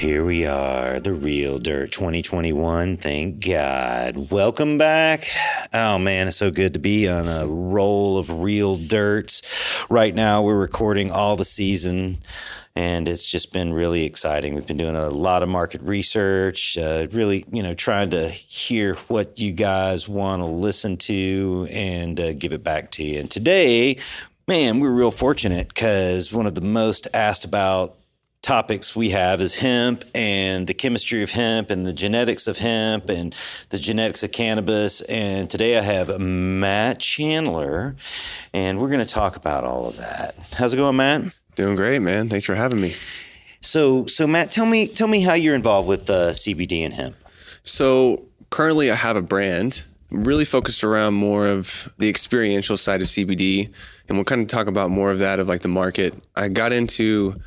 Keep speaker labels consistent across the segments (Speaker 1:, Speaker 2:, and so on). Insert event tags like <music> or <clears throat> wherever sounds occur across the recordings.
Speaker 1: here we are, the real dirt 2021. Thank God. Welcome back. Oh man, it's so good to be on a roll of real dirts. Right now, we're recording all the season, and it's just been really exciting. We've been doing a lot of market research, uh, really, you know, trying to hear what you guys want to listen to and uh, give it back to you. And today, man, we're real fortunate because one of the most asked about topics we have is hemp and the chemistry of hemp and the genetics of hemp and the genetics of cannabis. And today I have Matt Chandler, and we're going to talk about all of that. How's it going, Matt?
Speaker 2: Doing great, man. Thanks for having me.
Speaker 1: So, so Matt, tell me, tell me how you're involved with uh, CBD and hemp.
Speaker 2: So currently, I have a brand really focused around more of the experiential side of CBD, and we'll kind of talk about more of that of like the market. I got into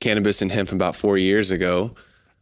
Speaker 2: cannabis and hemp about four years ago,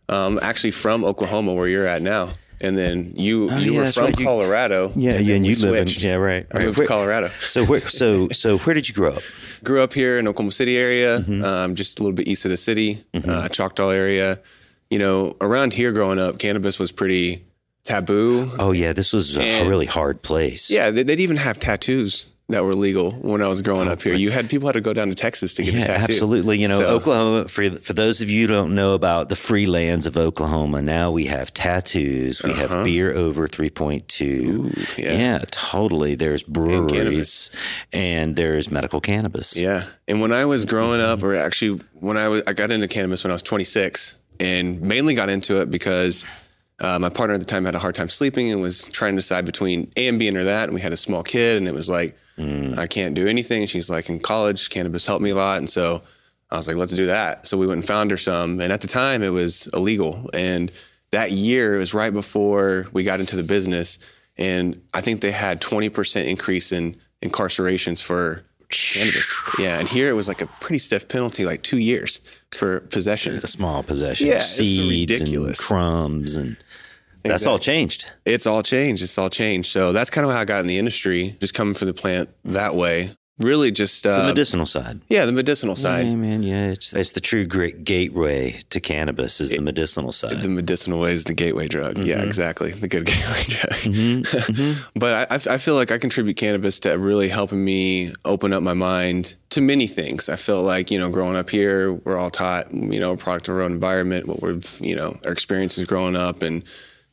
Speaker 2: um, actually from Oklahoma, where you're at now. And then you
Speaker 1: Oh,
Speaker 2: you
Speaker 1: yeah,
Speaker 2: were from
Speaker 1: right.
Speaker 2: Colorado.
Speaker 1: Yeah,
Speaker 2: and
Speaker 1: yeah, and you live in yeah, right.
Speaker 2: I
Speaker 1: right.
Speaker 2: moved
Speaker 1: Where-
Speaker 2: to Colorado.
Speaker 1: So, where, so, so, where did you grow up?
Speaker 2: Grew up here in Oklahoma City area,
Speaker 1: Mm-hmm.
Speaker 2: um, just a little bit east of the city, uh, Choctaw area. You know, around here growing up, cannabis was pretty taboo.
Speaker 1: Oh yeah, this was a really hard place.
Speaker 2: Yeah, they'd even have tattoos that were legal when I was growing up here. You had people had to go down to Texas to get a
Speaker 1: Oh, Yeah,
Speaker 2: tattoo.
Speaker 1: absolutely. You know,
Speaker 2: So-
Speaker 1: Oklahoma. For for those of you who don't know about the free lands of Oklahoma, now we have tattoos. We have beer over three point two.
Speaker 2: Uh-huh. yeah.
Speaker 1: totally. There's breweries
Speaker 2: cannabis.
Speaker 1: and, there's medical cannabis.
Speaker 2: Yeah, and when I was growing up, or actually when I was, I got into cannabis when I was 26, and mainly got into it because uh, my partner at the time had a hard time sleeping and was trying to decide between A and and or that, and we had a small kid, and it was like Mm. I can't do anything. She's like, in college, cannabis helped me a lot, and so I was like, let's do that. So we went and found her some, and at the time it was illegal, and that year it was right before we got into the business, and I think they had 20% increase in incarcerations for cannabis. Yeah, and here it was like a pretty stiff penalty, like two years for possession.
Speaker 1: A small possession,
Speaker 2: Yeah,
Speaker 1: seeds and crumbs, and that's all changed.
Speaker 2: It's all changed. It's all changed. So that's kind of how I got in the industry, just coming from the plant that way. Really, just
Speaker 1: The
Speaker 2: uh,
Speaker 1: medicinal side.
Speaker 2: yeah, the medicinal side.
Speaker 1: Yeah, man. Yeah, it's it's the true great gateway to cannabis is the medicinal side.
Speaker 2: The medicinal way is the gateway drug. Yeah,
Speaker 1: Mm-hmm.
Speaker 2: exactly. The good <laughs> gateway drug. <laughs> but I, I I feel like I contribute cannabis to really helping me open up my mind to many things. I feel like, you know, growing up here, we're all taught, you know, product of our own environment, what we've, you know, our experiences growing up and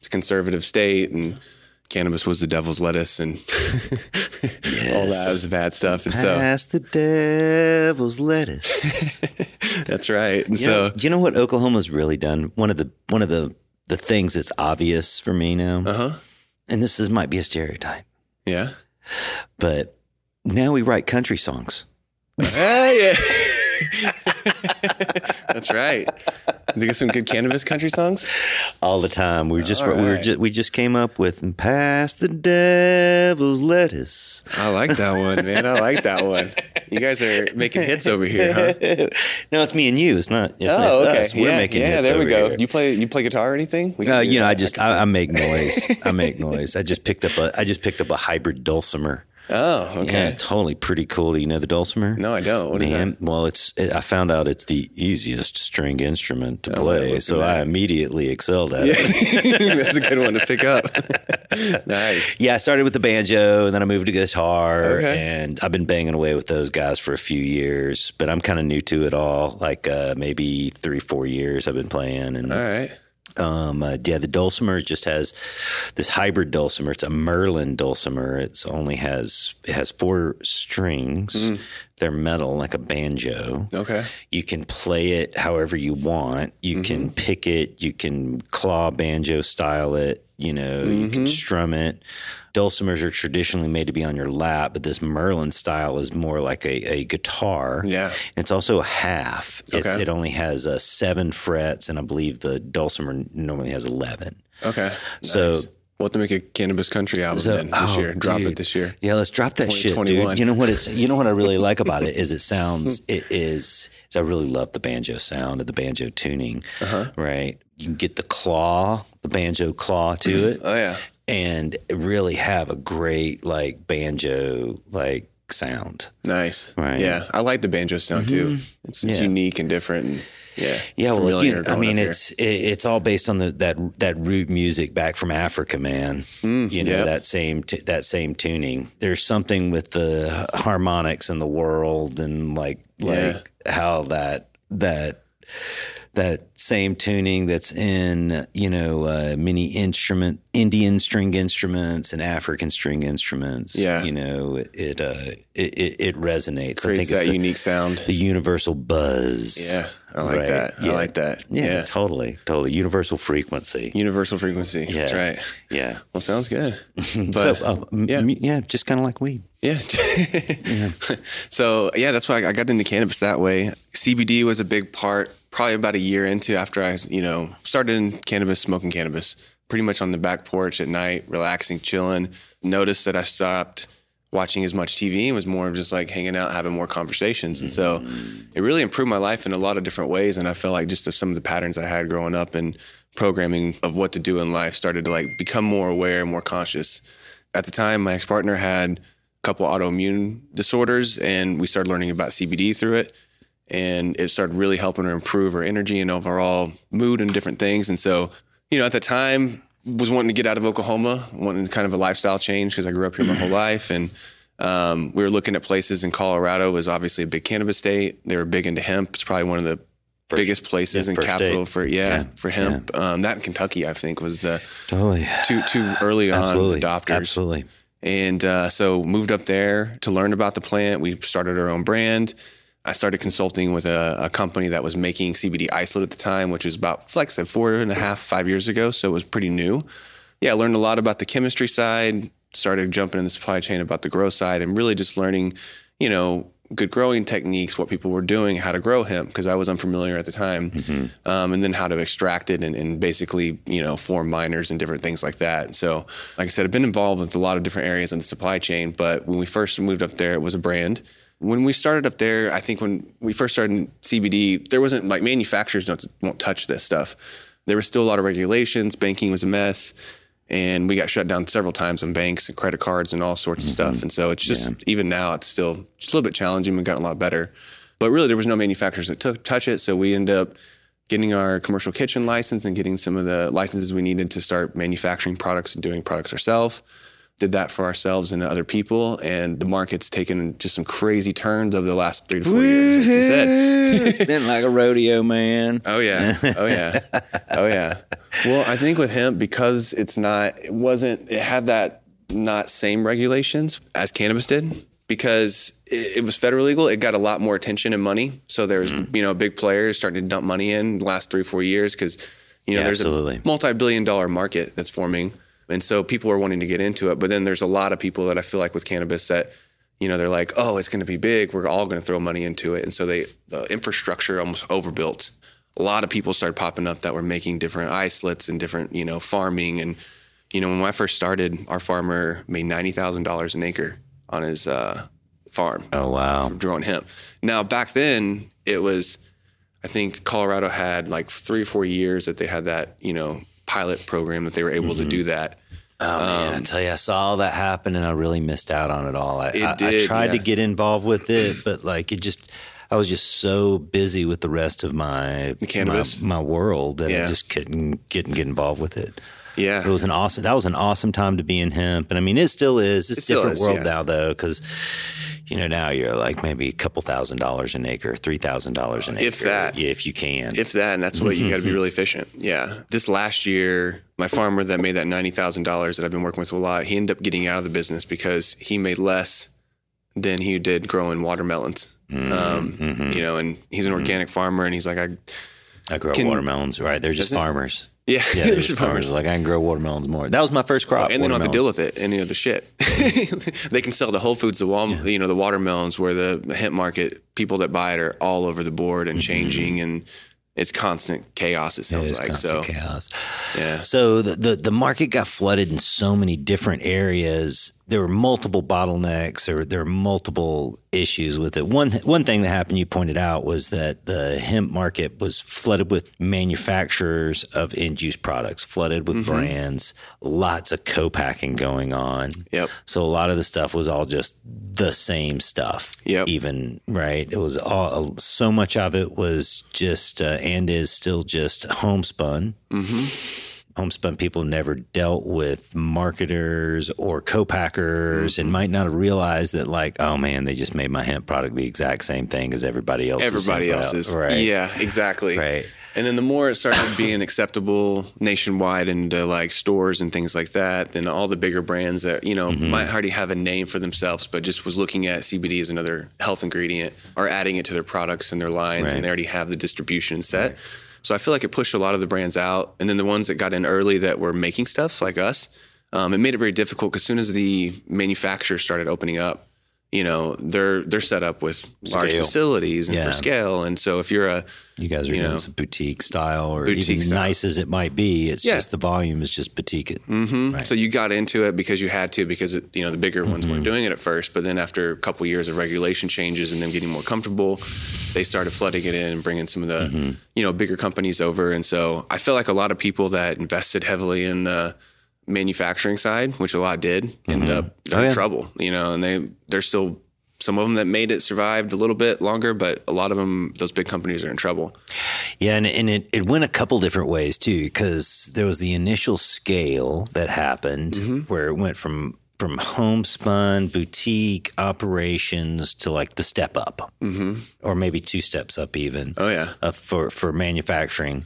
Speaker 2: it's a conservative state and cannabis was the devil's lettuce and <laughs> all that was bad stuff. And so
Speaker 1: Pass the devil's lettuce. <laughs>
Speaker 2: that's right. And
Speaker 1: You
Speaker 2: so
Speaker 1: know, you know what Oklahoma's really done? One of the one of the the things that's obvious for me now,
Speaker 2: uh huh.
Speaker 1: and this is might be a stereotype,
Speaker 2: Yeah.
Speaker 1: but now we write country songs.
Speaker 2: Ah, yeah. <laughs> That's right. Think of some good cannabis country songs.
Speaker 1: all the time. We were just
Speaker 2: All
Speaker 1: we were just, we just came up with "Pass the Devil's Lettuce."
Speaker 2: I like that one, man. I like that one. You guys are making hits over here, huh? <laughs>
Speaker 1: no, it's me and you. It's not. It's,
Speaker 2: Oh,
Speaker 1: it's
Speaker 2: okay.
Speaker 1: us. We're
Speaker 2: yeah,
Speaker 1: making
Speaker 2: yeah.
Speaker 1: hits
Speaker 2: There we go.
Speaker 1: here.
Speaker 2: You play you play guitar or anything?
Speaker 1: Uh, you know,
Speaker 2: that.
Speaker 1: I just
Speaker 2: can
Speaker 1: I, I make noise. I make noise. I just picked up a I just picked up a hybrid dulcimer.
Speaker 2: Oh,
Speaker 1: Yeah,
Speaker 2: okay.
Speaker 1: totally pretty cool. Do you know the dulcimer?
Speaker 2: No, I don't. What
Speaker 1: Man, well, it's. It, I found out it's the easiest string instrument to
Speaker 2: Oh,
Speaker 1: play, so I immediately excelled at it. <laughs>
Speaker 2: That's a good one to pick up. <laughs> nice.
Speaker 1: Yeah, I started with the banjo, and then I moved to guitar,
Speaker 2: Okay.
Speaker 1: and I've been banging away with those guys for a few years. But I'm kind of new to it all. Like uh, maybe three, four years I've been playing, and
Speaker 2: All right.
Speaker 1: Um, uh, yeah, the dulcimer just has this hybrid dulcimer. It's a Merlin dulcimer. It's only has it has four strings. They're metal like a banjo.
Speaker 2: Okay.
Speaker 1: You can play it however you want. You can pick it. You can claw banjo style it. You know, you can strum it. Dulcimers are traditionally made to be on your lap, but this Merlin style is more like a, a guitar.
Speaker 2: Yeah.
Speaker 1: It's also a half. It,
Speaker 2: Okay.
Speaker 1: it only has uh, seven frets, and I believe the dulcimer normally has 11.
Speaker 2: Okay.
Speaker 1: So-
Speaker 2: Nice. We'll have to make a cannabis country album
Speaker 1: So-
Speaker 2: then this
Speaker 1: oh,
Speaker 2: year. Drop
Speaker 1: dude.
Speaker 2: it this year.
Speaker 1: Yeah, let's drop that shit, dude. You know what it's you know what I really like about it is it <laughs> sounds it is, is I really love the banjo sound and the banjo tuning.
Speaker 2: Uh-huh.
Speaker 1: Right? You can get the claw, the banjo claw to it
Speaker 2: Oh yeah.
Speaker 1: And really have a great like banjo like sound.
Speaker 2: Nice.
Speaker 1: Right.
Speaker 2: Yeah. I like the banjo sound too. Mm-hmm. It's, it's
Speaker 1: Yeah.
Speaker 2: unique and different. And yeah,
Speaker 1: Yeah, well, I mean, it's it, it's all based on the that that root music back from Africa, man. Mm, you know
Speaker 2: yeah.
Speaker 1: that same t- that same tuning. There's something with the harmonics in the world, and like like how that that that same tuning that's in you know uh, many instrument Indian string instruments and African string instruments.
Speaker 2: Yeah.
Speaker 1: you know it it uh, it, it, it resonates. I
Speaker 2: creates
Speaker 1: think it's
Speaker 2: that
Speaker 1: the,
Speaker 2: unique sound.
Speaker 1: the universal buzz.
Speaker 2: Yeah, I like
Speaker 1: Right.
Speaker 2: that. I like that.
Speaker 1: Yeah,
Speaker 2: Yeah.
Speaker 1: totally, totally. Universal frequency.
Speaker 2: Universal frequency.
Speaker 1: Yeah.
Speaker 2: That's right.
Speaker 1: Yeah.
Speaker 2: Well, sounds good. <laughs>
Speaker 1: so, uh,
Speaker 2: yeah.
Speaker 1: m- yeah, just kind of like weed.
Speaker 2: yeah. <laughs> so yeah, that's why I got into cannabis that way. CBD was a big part. Probably about a year into after I, you know, started in cannabis, smoking cannabis, pretty much on the back porch at night, relaxing, chilling. Noticed that I stopped watching as much TV and was more of just like hanging out, having more conversations. And so mm. it really improved my life in a lot of different ways. And I felt like just of some of the patterns I had growing up and programming of what to do in life started to like become more aware, and more conscious. At the time, my ex partner had a couple autoimmune disorders, and we started learning about CBD through it. And it started really helping her improve her energy and overall mood and different things. And so, you know, at the time, was wanting to get out of Oklahoma, wanting kind of a lifestyle change because I grew up here my whole <clears throat> life. And um, we were looking at places in Colorado was obviously a big cannabis state. They were big into hemp. It's probably one of the biggest places
Speaker 1: yeah, first
Speaker 2: capital
Speaker 1: state.
Speaker 2: for yeah,
Speaker 1: Yeah,
Speaker 2: for hemp. Um, that in Kentucky, I think, was the
Speaker 1: Totally.
Speaker 2: too too early on
Speaker 1: Absolutely.
Speaker 2: adopters.
Speaker 1: Absolutely.
Speaker 2: And uh, so moved up there to learn about the plant. We started our own brand. I started consulting with a, a company that was making CBD isolate at the time, which was about, I said, four and a half, five years ago. So it was pretty new. Yeah, I learned a lot about the chemistry side, started jumping in the supply chain about the grow side, and really just learning, you know, good growing techniques, what people were doing, how to grow hemp, because I was unfamiliar at the time, um, and then how to extract it and, and basically, you know, form miners and different things like that. And so, like I said, I've been involved with a lot of different areas in the supply chain, but when we first moved up there, it was a brand. When we started up there, I think when we first started in CBD, there wasn't like manufacturers don't, won't touch this stuff. There was still a lot of regulations. Banking was a mess and we got shut down several times on banks and credit cards and all sorts of mm-hmm. stuff. And so it's just even now it's still just a little bit challenging. We've gotten a lot better, but really there was no manufacturers that took touch it. So we ended up getting our commercial kitchen license and getting some of the licenses we needed to start manufacturing products and doing products ourselves. Did that for ourselves and other people, and the market's taken just some crazy turns over the last three to four years. Like you said. <laughs>
Speaker 1: it's been like a rodeo, man.
Speaker 2: Oh yeah. Oh yeah. Oh yeah. Well, I think with hemp because it's not it wasn't it had that not same regulations as cannabis did because it, it was federal legal. It got a lot more attention and money. So there's
Speaker 1: Mm-hmm.
Speaker 2: you know big players starting to dump money in the last three four years because you know
Speaker 1: Yeah,
Speaker 2: there's
Speaker 1: absolutely.
Speaker 2: a multi-billion dollar market that's forming, and so people are wanting to get into it. But then there's a lot of people that I feel like with cannabis that you know they're like, oh, it's going to be big. We're all going to throw money into it, and so they the infrastructure almost overbuilt. A lot of people started popping up that were making different isolates and different you know farming and you know when I first started, our farmer made ninety thousand dollars an acre on his uh, farm
Speaker 1: Oh wow.
Speaker 2: growing hemp. Now back then it was, I think Colorado had like three or four years that they had that you know pilot program that they were able to do that.
Speaker 1: Oh man, I um, tell you, I saw all that happen and I really missed out on it all. I,
Speaker 2: It
Speaker 1: I, I
Speaker 2: did,
Speaker 1: tried to get involved with it, but like it just, I was just so busy with the rest of my
Speaker 2: cannabis?
Speaker 1: my, my world that I just couldn't get get involved with it.
Speaker 2: Yeah,
Speaker 1: It was an awesome. That was an awesome time to be in hemp, and I mean, it still is. It's a
Speaker 2: still
Speaker 1: different
Speaker 2: is,
Speaker 1: world
Speaker 2: yeah.
Speaker 1: now, though, because you know now you're like maybe a couple thousand dollars an acre, three thousand dollars an acre,
Speaker 2: If that.
Speaker 1: if you can.
Speaker 2: if that, and that's what you got to be <laughs> really efficient. Yeah. This last year, my farmer that made that ninety thousand dollars that I've been working with a lot, he ended up getting out of the business because he made less than he did growing watermelons. Mm-hmm, um, mm-hmm. You know, and he's an mm-hmm. organic farmer, and he's like, I
Speaker 1: I grow
Speaker 2: can-
Speaker 1: watermelons, right? They're just farmers.
Speaker 2: Yeah,
Speaker 1: Yeah, <laughs> farmers. Like I can grow watermelons more. That was my first crop,
Speaker 2: and they don't have to deal with it any of the shit. <laughs> they can sell the Whole Foods, the Walmart, you know, the watermelons, where the hemp market people that buy it are all over the board and mm-hmm. changing, and it's constant chaos. It sounds like
Speaker 1: constant
Speaker 2: so.
Speaker 1: chaos.
Speaker 2: Yeah,
Speaker 1: So the, the the market got flooded in so many different areas there were multiple bottlenecks or there were multiple issues with it. One one thing that happened you pointed out was that the hemp market was flooded with manufacturers of end use products, flooded with
Speaker 2: Mm-hmm.
Speaker 1: brands, lots of co-packing going on.
Speaker 2: Yep.
Speaker 1: So a lot of the stuff was all just the same stuff.
Speaker 2: Yep.
Speaker 1: Even right, it was all so much of it was just uh, and is still just homespun. Mm-hmm. Homespun people never dealt with marketers or co-packers
Speaker 2: Mm-hmm.
Speaker 1: and might not have realized that like, oh man, they just made my hemp product the exact same thing as everybody else.
Speaker 2: Everybody else's.
Speaker 1: right?
Speaker 2: Yeah, exactly.
Speaker 1: Right.
Speaker 2: And then the more it started <laughs> being acceptable nationwide into like stores and things like that, then all the bigger brands that, you know,
Speaker 1: Mm-hmm.
Speaker 2: might already have a name for themselves, but just was looking at CBD as another health ingredient are adding it to their products and their lines
Speaker 1: Right.
Speaker 2: and they already have the distribution set. So I feel like it pushed a lot of the brands out. And then the ones that got in early that were making stuff like us, um, it made it very difficult because as soon as the manufacturers started opening up, you know, they're they're set up with large
Speaker 1: Scale.
Speaker 2: facilities and
Speaker 1: Yeah.
Speaker 2: for scale. And so if you're a
Speaker 1: You guys are
Speaker 2: You
Speaker 1: doing
Speaker 2: know.
Speaker 1: some boutique style, or
Speaker 2: Boutique
Speaker 1: even
Speaker 2: style.
Speaker 1: nice as it might be. It's
Speaker 2: Yeah.
Speaker 1: just the volume is just boutique. It.
Speaker 2: mm-hmm.
Speaker 1: Right.
Speaker 2: So you got into it because you had to, because it, you know the bigger ones
Speaker 1: Mm-hmm.
Speaker 2: weren't doing it at first. But then after a couple years of regulation changes and them getting more comfortable, they started flooding it in and bringing some of the
Speaker 1: Mm-hmm.
Speaker 2: you know bigger companies over. And so I feel like a lot of people that invested heavily in the manufacturing side, which a lot did, end up
Speaker 1: Oh,
Speaker 2: in
Speaker 1: yeah.
Speaker 2: trouble. You know, and they they're still. Some of them that made it survived a little bit longer, but a lot of them, those big companies, are in trouble.
Speaker 1: Yeah, and, and it, it went a couple different ways too, because there was the initial scale that happened
Speaker 2: Mm-hmm.
Speaker 1: where it went from from homespun boutique operations to like the step up, mm-hmm. or maybe two steps up even.
Speaker 2: Oh yeah,
Speaker 1: uh, for for manufacturing,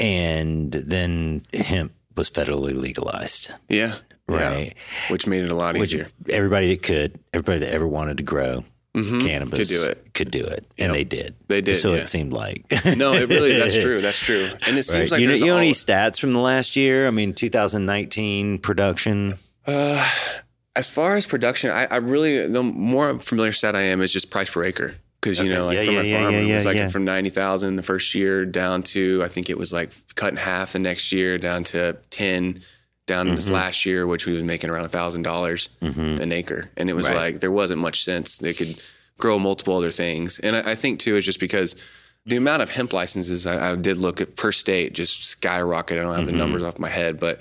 Speaker 1: and then hemp was federally legalized.
Speaker 2: yeah, yeah.
Speaker 1: Right.
Speaker 2: Which made it a lot
Speaker 1: Which
Speaker 2: easier.
Speaker 1: everybody that could, everybody that ever wanted to grow cannabis
Speaker 2: Could do it.
Speaker 1: could do it, and they did.
Speaker 2: They did,
Speaker 1: So
Speaker 2: yeah.
Speaker 1: it seemed like.
Speaker 2: No, it really that's <laughs> true. That's true. And it seems
Speaker 1: Right.
Speaker 2: like
Speaker 1: you know, you know any stats from the last year? I mean, 2019 production.
Speaker 2: uh, as far as production, I, I really the more familiar stat I am is just price per acre. Because you
Speaker 1: Okay.
Speaker 2: know, like
Speaker 1: Yeah,
Speaker 2: for
Speaker 1: yeah,
Speaker 2: my
Speaker 1: yeah,
Speaker 2: farm, it was like from ninety thousand the first year down to I think it was like cut in half the next year down to ten, down this
Speaker 1: Mm-hmm.
Speaker 2: last year, which we was making around a thousand dollars an acre, and it was
Speaker 1: Right.
Speaker 2: like there wasn't much sense. They could grow multiple other things, and I, I think too is just because the amount of hemp licenses I, I did look at per state just skyrocketed. I don't have
Speaker 1: Mm-hmm.
Speaker 2: the numbers off my head, but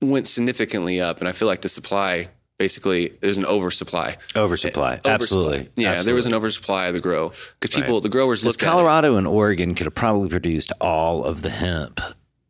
Speaker 2: went significantly up, and I feel like the supply basically there's an oversupply.
Speaker 1: Oversupply.
Speaker 2: Oversupply.
Speaker 1: Absolutely.
Speaker 2: Yeah, there was an oversupply of the grow because people, the growers
Speaker 1: Because
Speaker 2: looked at it.
Speaker 1: Colorado and Oregon could have probably produced all of the hemp,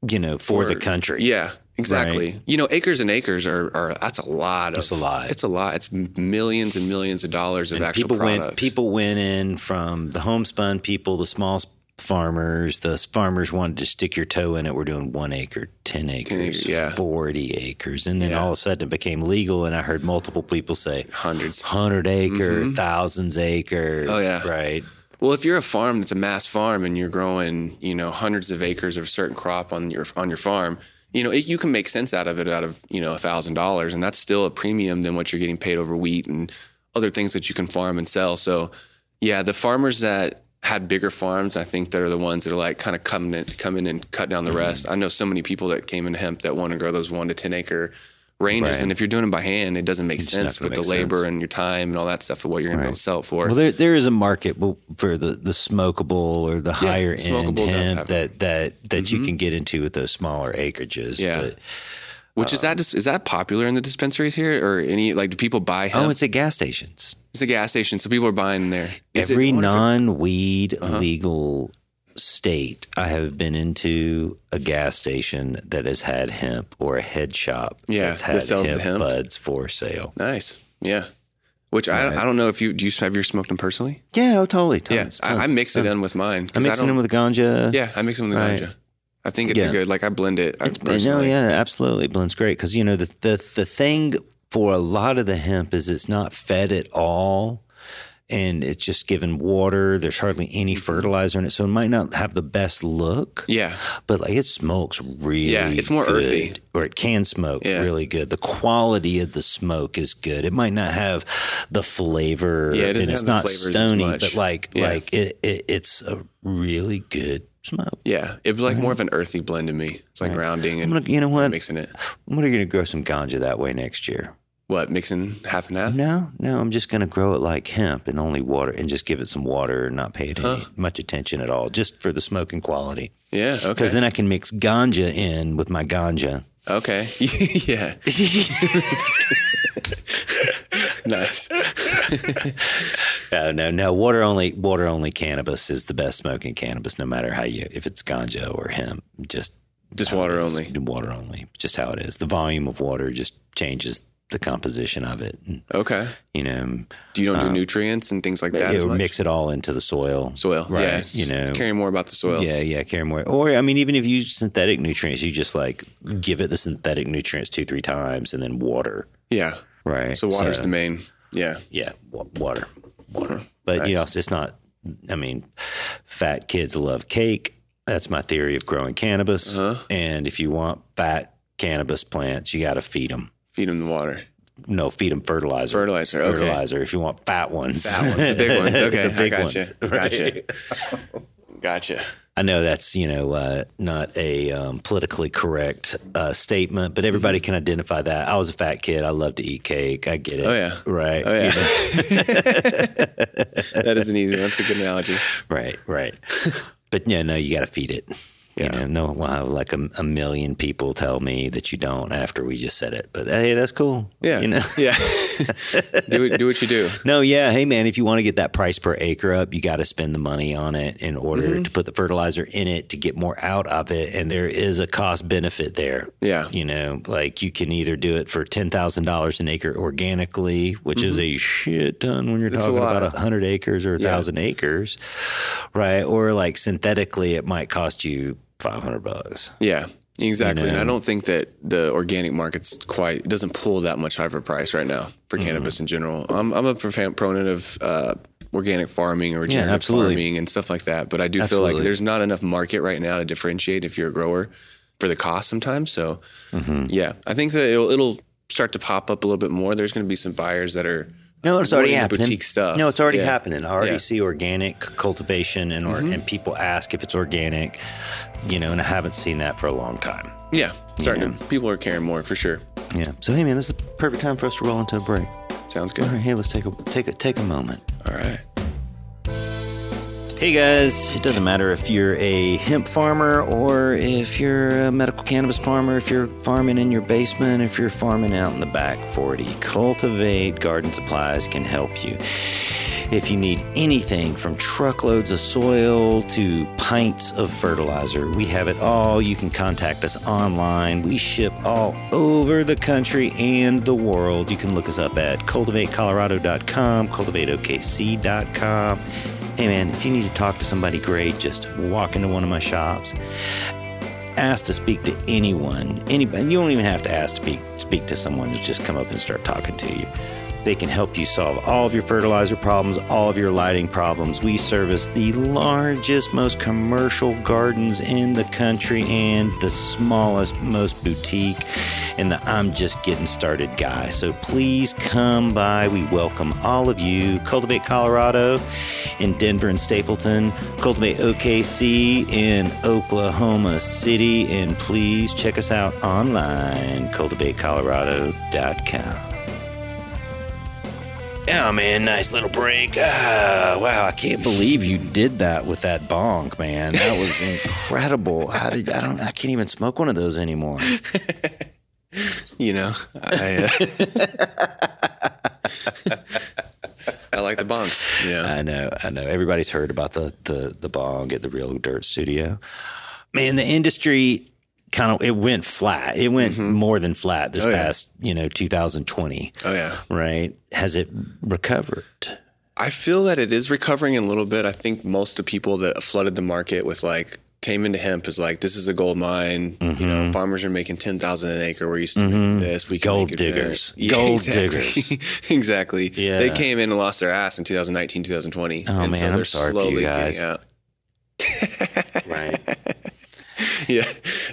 Speaker 1: you know, for, the country.
Speaker 2: Yeah, exactly. You know, acres and acres are, are that's a lot. Of,
Speaker 1: That's a lot.
Speaker 2: It's a lot. It's millions and millions of dollars of actual
Speaker 1: people
Speaker 2: products.
Speaker 1: went people went in from the homespun people, the small farmers. The farmers wanted to stick your toe in it. We're doing one acre, ten acres,
Speaker 2: acres, yeah.
Speaker 1: forty acres, and then
Speaker 2: Yeah.
Speaker 1: all of a sudden it became legal. And I heard multiple people say
Speaker 2: hundreds.
Speaker 1: hundred acre, mm-hmm. thousands acres.
Speaker 2: Oh, yeah.
Speaker 1: right.
Speaker 2: Well, if you're a farm that's a mass farm and you're growing, you know, hundreds of acres of a certain crop on your on your farm, you know, it, you can make sense out of it out of you know a thousand dollars, and that's still a premium than what you're getting paid over wheat and other things that you can farm and sell. So, yeah, the farmers that had bigger farms, I think that are the ones that are like kind of coming in, coming and cut down the
Speaker 1: Mm-hmm.
Speaker 2: rest. I know so many people that came into hemp that want to grow those one to ten acre ranges,
Speaker 1: Right.
Speaker 2: and if you're doing it by hand, it doesn't make
Speaker 1: It's
Speaker 2: sense with the labor
Speaker 1: sense.
Speaker 2: and your time and all that stuff for what you're going to be able to sell it for.
Speaker 1: Well, there there is a market for the, the smokable or the higher end hemp that that that you can get into with those smaller acreages.
Speaker 2: Yeah.
Speaker 1: But,
Speaker 2: Which is that? Is that popular in the dispensaries here, or any like do people buy hemp?
Speaker 1: oh, it's at gas stations.
Speaker 2: it's a gas station, so people are buying there. Is it-
Speaker 1: Every
Speaker 2: I wonder if it-
Speaker 1: non-weed
Speaker 2: Uh-huh.
Speaker 1: legal state I have been into a gas station that has had hemp or a head shop
Speaker 2: Yeah,
Speaker 1: that's
Speaker 2: that
Speaker 1: had
Speaker 2: sells the
Speaker 1: hemp,
Speaker 2: hemp.
Speaker 1: buds for sale.
Speaker 2: nice, yeah. Which I, I don't know if you do. You have you smoked them personally?
Speaker 1: Yeah, oh, totally.
Speaker 2: Yeah,
Speaker 1: Tons,
Speaker 2: I, I
Speaker 1: tons,
Speaker 2: mix it in with mine.
Speaker 1: I'm
Speaker 2: I
Speaker 1: mixing
Speaker 2: don't-
Speaker 1: them with ganja.
Speaker 2: Yeah, I mix them with
Speaker 1: Right.
Speaker 2: ganja. I think it's
Speaker 1: Yeah.
Speaker 2: a good. Like I blend it. I
Speaker 1: no,
Speaker 2: personally.
Speaker 1: yeah, absolutely. Blends great because you know the, the the thing for a lot of the hemp is it's not fed at all, and it's just given water. There's hardly any
Speaker 2: Mm-hmm.
Speaker 1: fertilizer in it, so it might not have the best look.
Speaker 2: Yeah,
Speaker 1: but like it smokes really.
Speaker 2: Yeah, it's more
Speaker 1: good,
Speaker 2: earthy.
Speaker 1: or it can smoke
Speaker 2: Yeah.
Speaker 1: really good. The quality of the smoke is good. It might not have the flavor,
Speaker 2: Yeah, it
Speaker 1: and it's not
Speaker 2: as
Speaker 1: stony,
Speaker 2: much.
Speaker 1: but like
Speaker 2: Yeah.
Speaker 1: like it, it it's a really good smoke.
Speaker 2: yeah. it was like more of an earthy blend to me. It's like grounding
Speaker 1: I'm
Speaker 2: and
Speaker 1: gonna, you know what?
Speaker 2: mixing it.
Speaker 1: I'm gonna, gonna grow some ganja that way next year.
Speaker 2: What mixing half and half?
Speaker 1: No, no, I'm just going to grow it like hemp and only water and just give it some water and not pay it any, much attention at all, just for the smoking quality.
Speaker 2: Yeah. Okay.
Speaker 1: Because then I can mix ganja in with my ganja.
Speaker 2: okay. <laughs> yeah. <laughs> nice. <laughs>
Speaker 1: Uh, no, no, water only water only cannabis is the best smoking cannabis, no matter how you if it's ganja or hemp. Just
Speaker 2: Just water only.
Speaker 1: Water only. Just how it is. The volume of water just changes the composition of it. And,
Speaker 2: Okay.
Speaker 1: you know,
Speaker 2: Do you don't do nutrients and things like that?
Speaker 1: it
Speaker 2: much?
Speaker 1: mix it all into the soil.
Speaker 2: soil.
Speaker 1: right?
Speaker 2: Yeah.
Speaker 1: You know,
Speaker 2: caring more about the soil.
Speaker 1: Yeah, yeah, carry more. Or I mean, even if you use synthetic nutrients, you just like give it the synthetic nutrients two, three times, and then water.
Speaker 2: Yeah.
Speaker 1: Right.
Speaker 2: So water's the main. Yeah.
Speaker 1: yeah, wa- water, water. But you know, it's not. I mean, fat kids love cake. That's my theory of growing cannabis.
Speaker 2: Uh-huh.
Speaker 1: And if you want fat cannabis plants, you got to feed them.
Speaker 2: Feed them the water.
Speaker 1: No, feed them fertilizer.
Speaker 2: Fertilizer, okay.
Speaker 1: Fertilizer. If you want fat ones,
Speaker 2: Fat ones, the big ones. <laughs> Okay,
Speaker 1: the big
Speaker 2: I gotcha.
Speaker 1: ones. <laughs> Right?
Speaker 2: Gotcha.
Speaker 1: I know that's you know uh, not a um, politically correct uh, statement, but everybody can identify that. I was a fat kid. I love to eat cake. I get it.
Speaker 2: Oh, yeah.
Speaker 1: right.
Speaker 2: Oh yeah.
Speaker 1: You <laughs> know? <laughs>
Speaker 2: that is an easy. That's a good analogy.
Speaker 1: right, right. But yeah, no, you got to feed it.
Speaker 2: Yeah.
Speaker 1: You know, no, we'll have like a, a million people tell me that you don't after we just said it. But hey, that's cool.
Speaker 2: Yeah.
Speaker 1: You know. <laughs>
Speaker 2: Yeah. <laughs> do it. Do what you do.
Speaker 1: No, yeah. Hey, man, if you want to get that price per acre up, you got to spend the money on it in order
Speaker 2: Mm-hmm.
Speaker 1: to put the fertilizer in it to get more out of it. And there is a cost benefit there.
Speaker 2: Yeah.
Speaker 1: You know, like you can either do it for $10,000 an acre organically, which is a shit ton when you're
Speaker 2: Mm-hmm. It's a
Speaker 1: talking
Speaker 2: lot.
Speaker 1: about 100 acres or 1,000 acres, right? Or like synthetically, it might cost you 500 bucks.
Speaker 2: Yeah. Exactly.
Speaker 1: You
Speaker 2: And I don't think that the organic market's quite it doesn't pull that much high of a price right now for
Speaker 1: Mm-hmm.
Speaker 2: cannabis in general. I'm I'm a proponent of uh, organic farming or
Speaker 1: absolutely.
Speaker 2: farming and stuff like that. But I do feel like there's not enough market right now to differentiate if you're a grower for the cost sometimes. So
Speaker 1: Mm-hmm.
Speaker 2: yeah, I think that it'll it'll start to pop up a little bit more. There's going to be some buyers that are
Speaker 1: No, it's already happening.
Speaker 2: Boutique stuff.
Speaker 1: No, it's already
Speaker 2: Yeah.
Speaker 1: happening. I already
Speaker 2: Yeah.
Speaker 1: see organic cultivation and or, mm-hmm. and people ask if it's organic, you know, and I haven't seen that for a long time.
Speaker 2: Yeah, starting. People are caring more for sure.
Speaker 1: Yeah. So hey, man, this is the perfect time for us to roll into a break.
Speaker 2: Sounds good.
Speaker 1: right, hey, let's take a take a take a moment.
Speaker 2: All right.
Speaker 1: Hey guys, it doesn't matter if you're a hemp farmer or if you're a medical cannabis farmer, if you're farming in your basement, if you're farming out in the back 40, Cultivate Garden Supplies can help you. If you need anything from truckloads of soil to pints of fertilizer, we have it all. You can contact us online. We ship all over the country and the world. You can look us up at cultivatecolorado.com, cultivateokc.com. Hey man, if you need to talk to somebody great, just walk into one of my shops. Ask to speak to anyone. Anybody. You don't even have to ask to speak, speak to someone to just come up and start talking to you. They can help you solve all of your fertilizer problems, all of your lighting problems. We service the largest, most commercial gardens in the country and the smallest, most boutique and the I'm just getting started guy. So please come by. We welcome all of you. Cultivate Colorado in Denver and Stapleton, Cultivate OKC in Oklahoma City, and please check us out online, cultivatecolorado.com. Oh man, nice little break. Ah, wow, I can't believe you did that with that bong, man. That was <laughs> incredible. How did I don't I can't even smoke one of those anymore. <laughs>
Speaker 2: You know, I, uh, <laughs> I like the bongs. Yeah.
Speaker 1: I know, I know. Everybody's heard about the the the bong at the Real Dirt Studio. Man, the industry kind of it went flat. It went more than flat this
Speaker 2: Mm-hmm. Oh, yeah.
Speaker 1: past, you know, 2020.
Speaker 2: Oh yeah.
Speaker 1: Right? Has it recovered?
Speaker 2: I feel that it is recovering a little bit. I think most of the people that flooded the market with like came into hemp is like this is a gold mine. You
Speaker 1: Mm-hmm.
Speaker 2: know, farmers are making ten thousand an acre. We're used to making this. We can
Speaker 1: Gold diggers.
Speaker 2: there.
Speaker 1: Gold
Speaker 2: exactly.
Speaker 1: diggers. <laughs>
Speaker 2: exactly.
Speaker 1: Yeah.
Speaker 2: They came in and lost their ass in 2019, 2020.
Speaker 1: Oh,
Speaker 2: and
Speaker 1: man,
Speaker 2: so
Speaker 1: I'm
Speaker 2: they're
Speaker 1: sorry for you guys.
Speaker 2: getting out. <laughs>
Speaker 1: Right.
Speaker 2: yeah.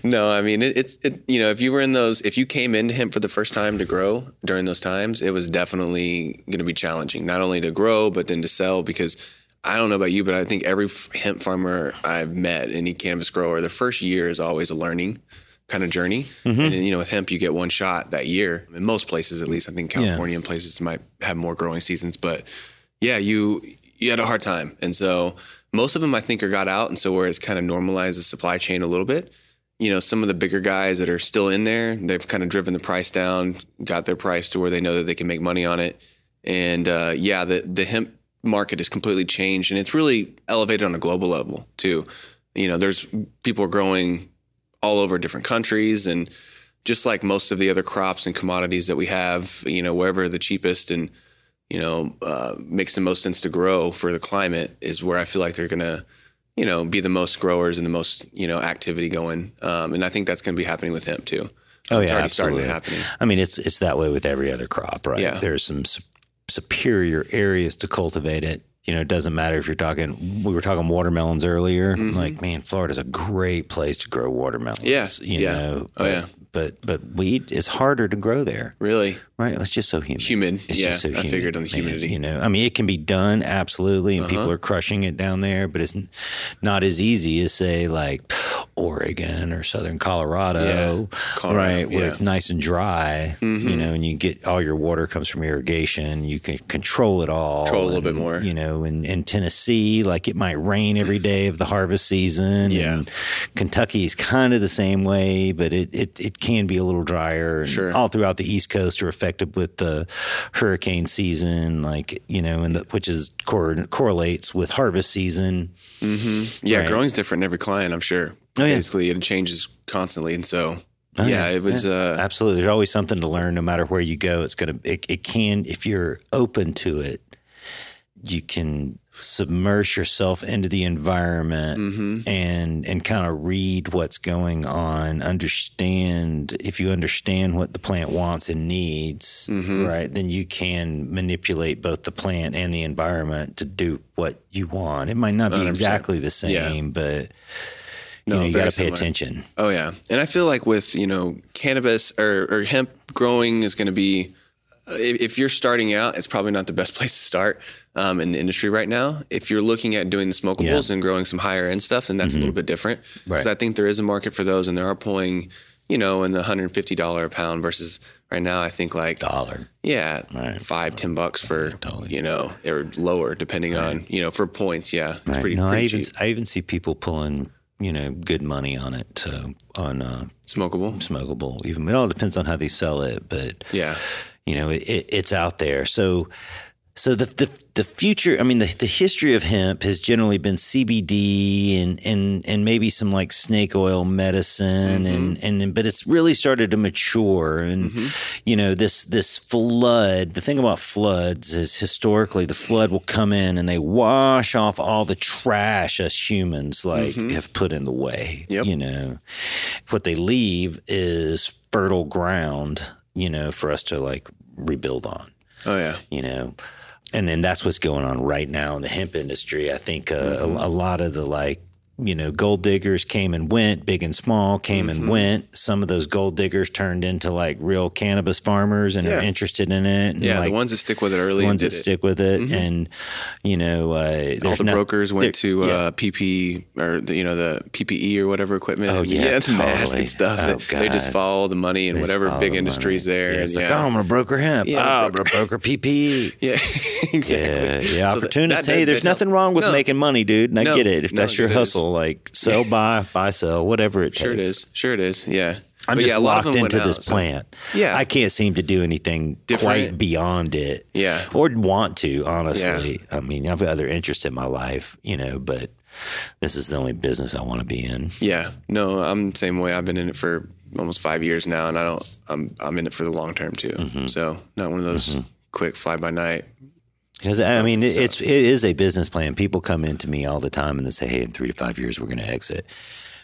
Speaker 2: No, I mean it, it's it, you know if you were in those if you came into hemp for the first time to grow during those times, it was definitely going to be challenging. Not only to grow but then to sell because I don't know about you, but I think every hemp farmer I've met, any cannabis grower, the first year is always a learning kind of journey.
Speaker 1: Mm-hmm.
Speaker 2: And you know, with hemp, you get one shot that year. In most places, at least, I think California and places might have more growing seasons. But yeah, you you had a hard time, and so most of them I think are got out, and so where it's kind of normalized the supply chain a little bit. You know, some of the bigger guys that are still in there, they've kind of driven the price down, got their price to where they know that they can make money on it. And uh, yeah, the the hemp market has completely changed, and it's really elevated on a global level too. You know, there's people growing all over different countries, and just like most of the other crops and commodities that we have, you know, wherever the cheapest and you know uh, makes the most sense to grow for the climate is where I feel like they're gonna you know be the most growers and the most you know activity going, um, and I think that's going to be happening with hemp too.
Speaker 1: Oh
Speaker 2: it's
Speaker 1: yeah, absolutely.
Speaker 2: starting to happening.
Speaker 1: I mean, it's it's that way with every other crop, right?
Speaker 2: Yeah.
Speaker 1: There's some su- superior areas to cultivate it. You know, it doesn't matter if you're talking. We were talking watermelons earlier. Like, man, Florida's a great place to grow watermelons.
Speaker 2: Mm-hmm. Yeah,
Speaker 1: you
Speaker 2: yeah.
Speaker 1: know.
Speaker 2: Oh, yeah.
Speaker 1: But but wheat is harder to grow there,
Speaker 2: Really,
Speaker 1: right? It's just so humid.
Speaker 2: Humid.
Speaker 1: It's
Speaker 2: Yeah,
Speaker 1: just so
Speaker 2: I
Speaker 1: humid.
Speaker 2: figured on the
Speaker 1: man.
Speaker 2: humidity. Uh-huh.
Speaker 1: You know, I mean, it can be done absolutely, and people are crushing it down there, but it's not as easy as say like Oregon or Southern Colorado,
Speaker 2: Yeah, Colorado,
Speaker 1: right? Where
Speaker 2: yeah.
Speaker 1: it's nice and dry,
Speaker 2: Mm-hmm.
Speaker 1: you know, and you get all your water comes from irrigation. You can control it all,
Speaker 2: Control a little
Speaker 1: and,
Speaker 2: bit more.
Speaker 1: You know, in, in Tennessee, like it might rain every day of the harvest season.
Speaker 2: Yeah.
Speaker 1: and Kentucky's kind of the same way, but it, it it can be a little drier.
Speaker 2: Sure.
Speaker 1: all throughout the East Coast are affected with the hurricane season, like you know, and the, which is cor- correlates with harvest season.
Speaker 2: yeah,
Speaker 1: Right.
Speaker 2: growing's different in every client. I'm sure.
Speaker 1: Oh, yeah.
Speaker 2: Basically, it changes constantly, and so
Speaker 1: Oh,
Speaker 2: yeah, it was. Uh,
Speaker 1: Absolutely, there's always something to learn, no matter where you go. It's gonna it, it can if you're open to it, you can submerge yourself into the environment
Speaker 2: Mm-hmm.
Speaker 1: and and kind of read what's going on understand if you understand what the plant wants and needs
Speaker 2: Mm-hmm.
Speaker 1: right then you can manipulate both the plant and the environment to do what you want it might not be
Speaker 2: 100%.
Speaker 1: exactly the
Speaker 2: Yeah.
Speaker 1: same but
Speaker 2: No,
Speaker 1: you know you got to pay
Speaker 2: similar.
Speaker 1: attention
Speaker 2: Oh yeah, and I feel like with you know cannabis or, or hemp growing is going to be if, you're starting out, it's probably not the best <laughs> place to start um, in the industry right now. If you're looking at doing the smokables and growing some higher end stuff, then that's a little bit different because
Speaker 1: Right.
Speaker 2: I think there is a market for those, and they are pulling you know in the 150 dollar a pound versus right now I think like
Speaker 1: dollar
Speaker 2: yeah
Speaker 1: Right.
Speaker 2: five ten bucks for you know or lower depending on you know for points. Yeah, it's
Speaker 1: Right.
Speaker 2: pretty,
Speaker 1: no, I even
Speaker 2: cheap.
Speaker 1: I even see people pulling you know good money on it on uh,
Speaker 2: Smokable.
Speaker 1: smokable. Even it all depends on how they sell it, but
Speaker 2: Yeah.
Speaker 1: You know it, it, it's out there. So so the the the future. I mean, the the history of hemp has generally been CBD and and and maybe some like snake oil medicine and mm-hmm. and but it's really started to mature and mm-hmm. you know this this flood. The thing about floods is historically the flood will come in and they wash off all the trash us humans like mm-hmm. have put in the way.
Speaker 2: Yep.
Speaker 1: You know, what they leave is fertile ground. You know, for us to like rebuild on
Speaker 2: Oh yeah.
Speaker 1: you know and then that's what's going on right now in the hemp industry i think uh,
Speaker 2: Mm-hmm.
Speaker 1: a, a lot of the like you know gold diggers came and went big and small came
Speaker 2: Mm-hmm.
Speaker 1: and went some of those gold diggers turned into like real cannabis farmers and
Speaker 2: Yeah.
Speaker 1: are interested in it and
Speaker 2: Yeah,
Speaker 1: like
Speaker 2: the ones that stick with it early, the
Speaker 1: ones
Speaker 2: did
Speaker 1: that
Speaker 2: it.
Speaker 1: stick with it and you know uh,
Speaker 2: all the
Speaker 1: no-
Speaker 2: brokers went to
Speaker 1: yeah.
Speaker 2: uh, PP or the, you know the PPE or whatever equipment.
Speaker 1: Oh, yeah,
Speaker 2: the mask
Speaker 1: totally.
Speaker 2: and stuff.
Speaker 1: Oh, <laughs>
Speaker 2: they just follow the money and whatever big
Speaker 1: the
Speaker 2: industries
Speaker 1: money.
Speaker 2: there.
Speaker 1: Yeah,
Speaker 2: and
Speaker 1: like,
Speaker 2: yeah.
Speaker 1: oh, I'm gonna broker hemp.
Speaker 2: Yeah,
Speaker 1: oh, I'm
Speaker 2: broker-
Speaker 1: gonna broker PPE.
Speaker 2: yeah, <laughs> exactly.
Speaker 1: Yeah, yeah.
Speaker 2: So
Speaker 1: Opportunist.
Speaker 2: that-
Speaker 1: hey, there's nothing wrong with
Speaker 2: No.
Speaker 1: making money, dude. And I
Speaker 2: No,
Speaker 1: get it. If that's your
Speaker 2: it
Speaker 1: like sell, buy, buy, sell, whatever it takes.
Speaker 2: Sure it is. Sure it is. Yeah.
Speaker 1: I'm
Speaker 2: But
Speaker 1: just
Speaker 2: yeah, a lot of
Speaker 1: locked into this
Speaker 2: out, so-
Speaker 1: plant.
Speaker 2: Yeah.
Speaker 1: I can't seem to do anything
Speaker 2: Different.
Speaker 1: quite beyond it.
Speaker 2: Yeah.
Speaker 1: or want to. Honestly, I mean, I've other interests in my life, you know, but this is the only business I want to be in.
Speaker 2: Yeah. No, I'm the same way. I've been in it for almost five years now, and I don't. I'm I'm in it for the long term too.
Speaker 1: Mm-hmm.
Speaker 2: So not one of those quick fly by night.
Speaker 1: Because I mean, it, it's it is a business plan. People come into me all the time and they say, "Hey, in three to five years, we're going to exit."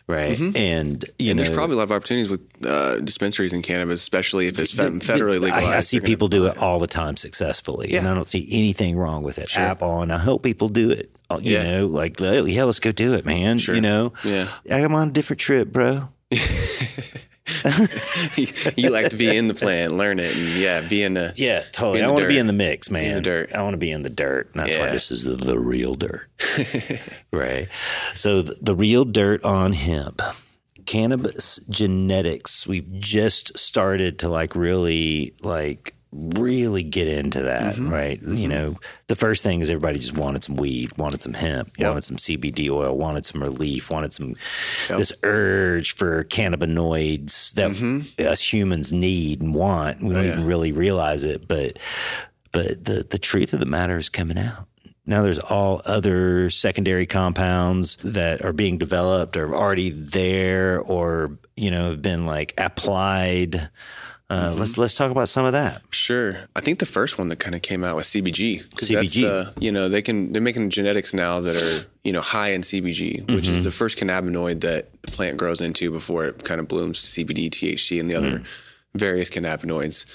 Speaker 1: Right, and you
Speaker 2: Mm-hmm. And
Speaker 1: know,
Speaker 2: there's probably a lot of opportunities with uh, dispensaries in cannabis, especially if it's fed- federally
Speaker 1: I-
Speaker 2: legalized.
Speaker 1: I, see people do it all the time successfully, and I don't see anything wrong with it at all. And I hope people do it. Uh, You
Speaker 2: Yeah.
Speaker 1: know, like yeah, let's go do it, man.
Speaker 2: Sure.
Speaker 1: You know,
Speaker 2: Yeah.
Speaker 1: I'm on a different trip, bro. <laughs> <laughs>
Speaker 2: you like to be in the plant, learn it, and yeah, be in the
Speaker 1: Yeah, totally. I want to be in the mix, man.
Speaker 2: the dirt.
Speaker 1: I want to be in the dirt. And that's why this is the, the real dirt. <laughs> right. So the, the real dirt on hemp. cannabis genetics, we've just started to like really like really get into that,
Speaker 2: Mm-hmm.
Speaker 1: right? You know, the first thing is everybody just wanted some weed, wanted some hemp, wanted some CBD oil, wanted some relief, wanted some this urge for cannabinoids that
Speaker 2: Mm-hmm.
Speaker 1: us humans need and want. We don't even really realize it, but but the the truth of the matter is coming out. Now there's all other secondary compounds that are being developed or already there or you know have been like applied. Uh, Let's let's talk about some of that.
Speaker 2: Sure. I think the first one that kind of came out was CBG.
Speaker 1: CBG.
Speaker 2: the, you know, they can they're making genetics now that are you know high in CBG, which
Speaker 1: Mm-hmm.
Speaker 2: is the first cannabinoid that the plant grows into before it kind of blooms to CBD, THC, and the other various cannabinoids.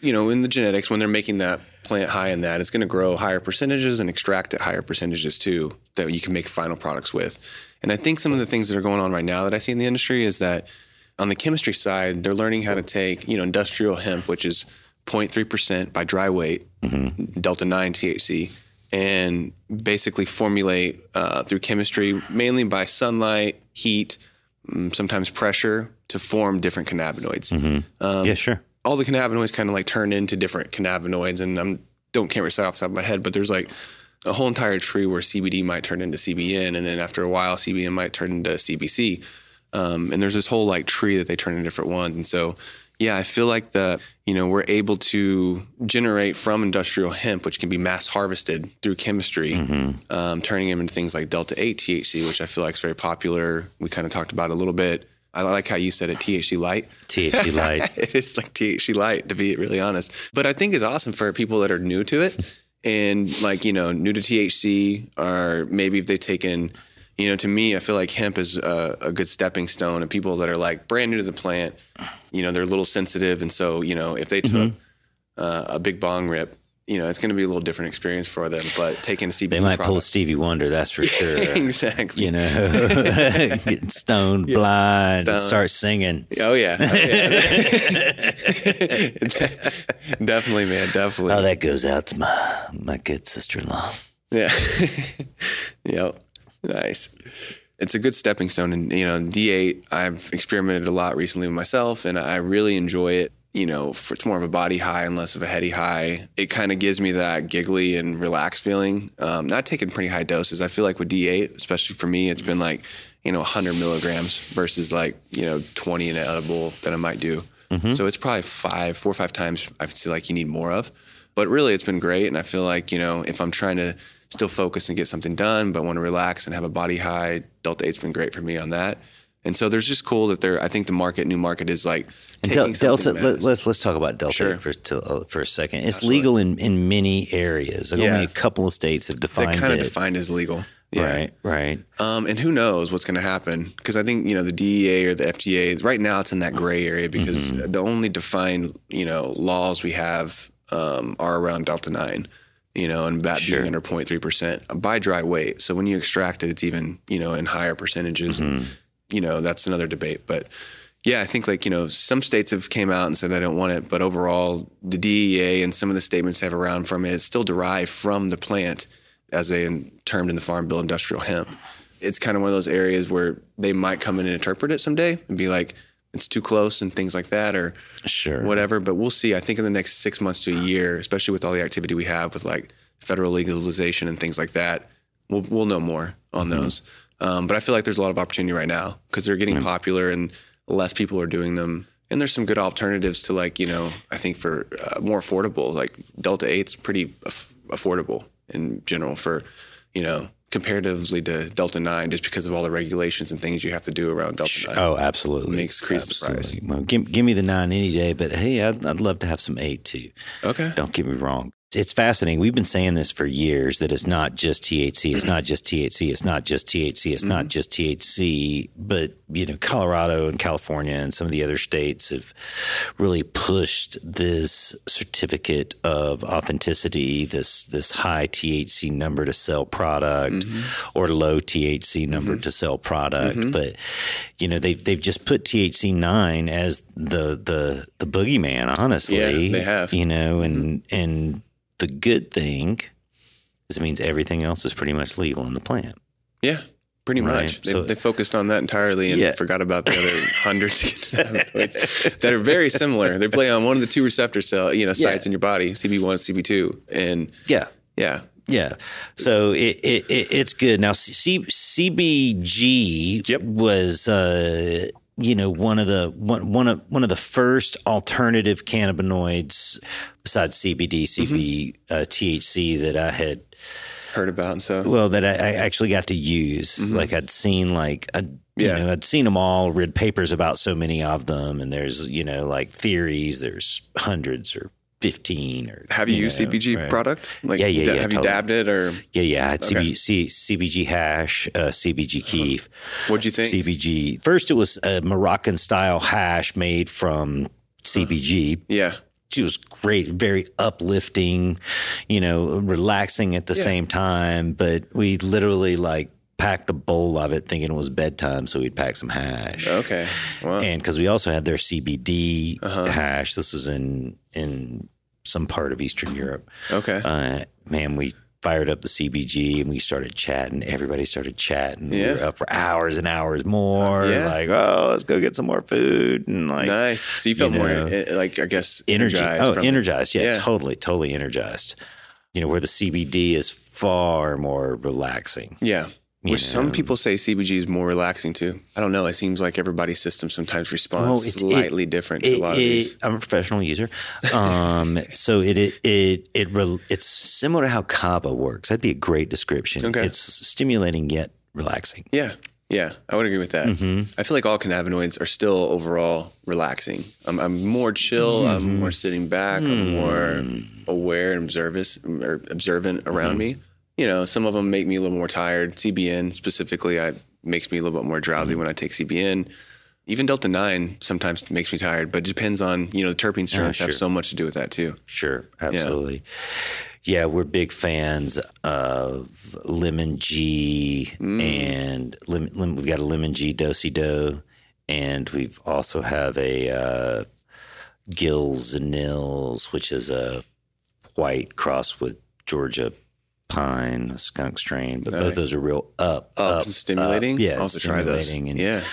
Speaker 2: You know, in the genetics, when they're making that plant high in that, it's going to grow higher percentages and extract at higher percentages too that you can make final products with. And I think some of the things that are going on right now that I see in the industry is that on the chemistry side, they're learning how to take, you know, industrial hemp, which is 0.3% by dry weight, delta 9 THC, and basically formulate uh, through chemistry, mainly by sunlight, heat, mm, sometimes pressure, to form different cannabinoids. Um,
Speaker 1: yeah, sure.
Speaker 2: All the cannabinoids kind of like turn into different cannabinoids, and I'm don't can't recite off the top of my head, but there's like a whole entire tree where CBD might turn into CBN, and then after a while, CBN might turn into CBC. Um, and there's this whole like tree that they turn into different ones. And so, yeah, I feel like the you know we're able to generate from industrial hemp, which can be mass harvested through chemistry, um, turning them into things like delta eight THC, which I feel like is very popular. We kind of talked about a little bit. I like how you said it, THC Lite.
Speaker 1: THC <laughs> light.
Speaker 2: it's like THC Lite, to be really honest. But I think it's awesome for people that are new to it <laughs> and like, you know, new to THC or maybe if they've taken, you know, to me, I feel like hemp is a, a good stepping stone and people that are like brand new to the plant, you know, they're a little sensitive. And so, you know, if they took uh, a big bong rip, you know, it's going to be a little different experience for them. But taking a CBD
Speaker 1: They might pull a Stevie Wonder, that's for <laughs> sure.
Speaker 2: exactly.
Speaker 1: you know, <laughs> getting stoned, blind, and start singing.
Speaker 2: Oh yeah, Oh, yeah. <laughs> definitely, man, definitely.
Speaker 1: Oh, that goes out to my my good sister in law.
Speaker 2: Yeah. yep. Nice. It's a good stepping stone. And, you know, D8, I've experimented a lot recently with myself and I really enjoy it. You know, for, it's more of a body high and less of a heady high. It kind of gives me that giggly and relaxed feeling. Um, not taking pretty high doses. I feel like with D8, especially for me, it's been like, you know, 100 milligrams versus like, you know, 20 in an edible that I might do. So it's probably five, four or five times I feel like you need more of. But really, it's been great. And I feel like, you know, if I'm trying to still focus and get something done, but want to relax and have a body high, Delta 8's been great for me on that. And so there's just cool that they're, I think the market, new market is like
Speaker 1: Del- Delta. Let,
Speaker 2: mass.
Speaker 1: let's let's talk about Delta
Speaker 2: Sure.
Speaker 1: for to, uh, for a second. It's legal in, in many areas. Like
Speaker 2: Yeah.
Speaker 1: Only a couple of states have defined.
Speaker 2: They
Speaker 1: defined
Speaker 2: kind of
Speaker 1: it.
Speaker 2: defined as legal. Yeah.
Speaker 1: Right, right.
Speaker 2: Um, and who knows what's going to happen? Because I think you know the DEA or the FDA right now it's in that gray area because
Speaker 1: Mm-hmm.
Speaker 2: the only defined you know laws we have um, are around delta nine, you know, and that
Speaker 1: Sure.
Speaker 2: being under 0.3 percent by dry weight. So when you extract it, it's even you know in higher percentages.
Speaker 1: Mm-hmm.
Speaker 2: You know that's another debate, but yeah, I think like you know some states have came out and said I don't want it, but overall the DEA and some of the statements they have around from it, it's still derived from the plant as they in- termed in the Farm Bill industrial hemp. It's kind of one of those areas where they might come in and interpret it someday and be like, it's too close and things like that or
Speaker 1: Sure.
Speaker 2: whatever. But we'll see. I think in the next six months to a year, especially with all the activity we have with like federal legalization and things like that, we'll, we'll know more on those. Um, but I feel like there's a lot of opportunity right now because they're getting popular and less people are doing them. And there's some good alternatives to like, you know, I think for uh, more affordable, like Delta 8's pretty aff- affordable in general for, you know, comparatively to Delta 9 just because of all the regulations and things you have to do around Delta 9.
Speaker 1: Oh, absolutely.
Speaker 2: It Makes increase the price.
Speaker 1: Absolutely. Well, give, give me the nine any day, but hey, I'd, I'd love to have some eight too.
Speaker 2: Okay.
Speaker 1: Don't get me wrong. It's fascinating. We've been saying this for years that it's not just THC. It's not just THC. It's not just THC. It's not mm-hmm. just THC. But, you know, Colorado and California and some of the other states have really pushed this certificate of authenticity, this this high THC number to sell product mm-hmm. or low THC number mm-hmm. to sell product. But, you know, they've they've just put THC nine as the the the boogeyman, honestly.
Speaker 2: Yeah, they have.
Speaker 1: You know, and and the good thing is it means everything else is pretty much legal in the plant.
Speaker 2: Yeah. Pretty
Speaker 1: Right.
Speaker 2: much. They,
Speaker 1: So-
Speaker 2: they focused on that entirely and
Speaker 1: Yeah.
Speaker 2: forgot about the other <laughs> hundreds that are very similar. They play on one of the two receptor cell, you know, sites
Speaker 1: Yeah.
Speaker 2: in your body, CB1, CB2. And
Speaker 1: Yeah.
Speaker 2: yeah.
Speaker 1: Yeah. So it, it, it it's good. Now C, CBG
Speaker 2: Yep.
Speaker 1: was uh you know one of the one one of one of the first alternative cannabinoids besides CBD, CB, uh, THC that I had
Speaker 2: Heard about and so.
Speaker 1: well that I, I actually got to use. Like I'd seen like a,
Speaker 2: Yeah.
Speaker 1: you know I'd seen them all, read papers about so many of them, and there's you know like theories. There's hundreds or fifteen or
Speaker 2: have you, used
Speaker 1: know,
Speaker 2: CBG
Speaker 1: right.
Speaker 2: product? Like,
Speaker 1: Yeah, yeah, yeah,
Speaker 2: Have you dabbed it or
Speaker 1: Yeah, yeah.
Speaker 2: Okay.
Speaker 1: CB, C, CBG hash, uh, CBG keef.
Speaker 2: what'd you think?
Speaker 1: CBG. First, it was a Moroccan style hash made from CBG.
Speaker 2: yeah.
Speaker 1: It was great, very uplifting, you know, relaxing at the same time. But we literally like packed a bowl of it thinking it was bedtime. So we'd pack some hash.
Speaker 2: Okay. Wow.
Speaker 1: And because we also had their CBD
Speaker 2: Uh-huh.
Speaker 1: hash. This was in, in some part of Eastern Europe
Speaker 2: okay.
Speaker 1: uh, man, we fired up the CBG and we started chatting. Everybody started chatting. We were up for hours and hours more.
Speaker 2: Yeah.
Speaker 1: Like, oh, let's go get some more food and like
Speaker 2: nice. So you felt
Speaker 1: you
Speaker 2: more,
Speaker 1: know,
Speaker 2: eh, like, I guess,
Speaker 1: energy.
Speaker 2: energized.
Speaker 1: Oh,
Speaker 2: from
Speaker 1: energized. Yeah,
Speaker 2: Yeah.
Speaker 1: totally, totally energized. You know, where the CBD is far more relaxing.
Speaker 2: Yeah. Which some people say CBG is more relaxing too. I don't know. It seems like everybody's system sometimes responds
Speaker 1: Oh, it's- it-
Speaker 2: slightly different to a
Speaker 1: It-
Speaker 2: lot of these.
Speaker 1: I'm a professional user, um, <laughs> so it it it, it rel- it's similar to how Kava works. That'd be a great description.
Speaker 2: Okay.
Speaker 1: It's stimulating yet relaxing.
Speaker 2: Yeah. Yeah. I would agree with that.
Speaker 1: Mm-hmm.
Speaker 2: I feel like all cannabinoids are still overall relaxing. I'm, I'm more chill.
Speaker 1: Mm-hmm.
Speaker 2: I'm more sitting back. I'm more
Speaker 1: Hmm.
Speaker 2: aware and observant, or observant around
Speaker 1: Mm-hmm.
Speaker 2: me. You know, some of them make me a little more tired. CBN specifically, I makes me a little bit more
Speaker 1: Mm-hmm.
Speaker 2: drowsy when I take CBN. Even Delta 9 sometimes makes me tired, but it depends on, you know, the terpene strains have
Speaker 1: Oh, sure.
Speaker 2: so much to do with that too.
Speaker 1: Sure, absolutely. Yeah, we're big fans of Lemon G
Speaker 2: Mm.
Speaker 1: and lim, lim, we've got a Lemon G Dosey Do, and we've also have a uh, Gills and Nils, which is a white cross with Georgia pine, skunk strain. But both
Speaker 2: Nice.
Speaker 1: of those are real up, oh,
Speaker 2: Up, and stimulating.
Speaker 1: up. Yeah,
Speaker 2: I'll have try those.
Speaker 1: stimulating, and
Speaker 2: yeah.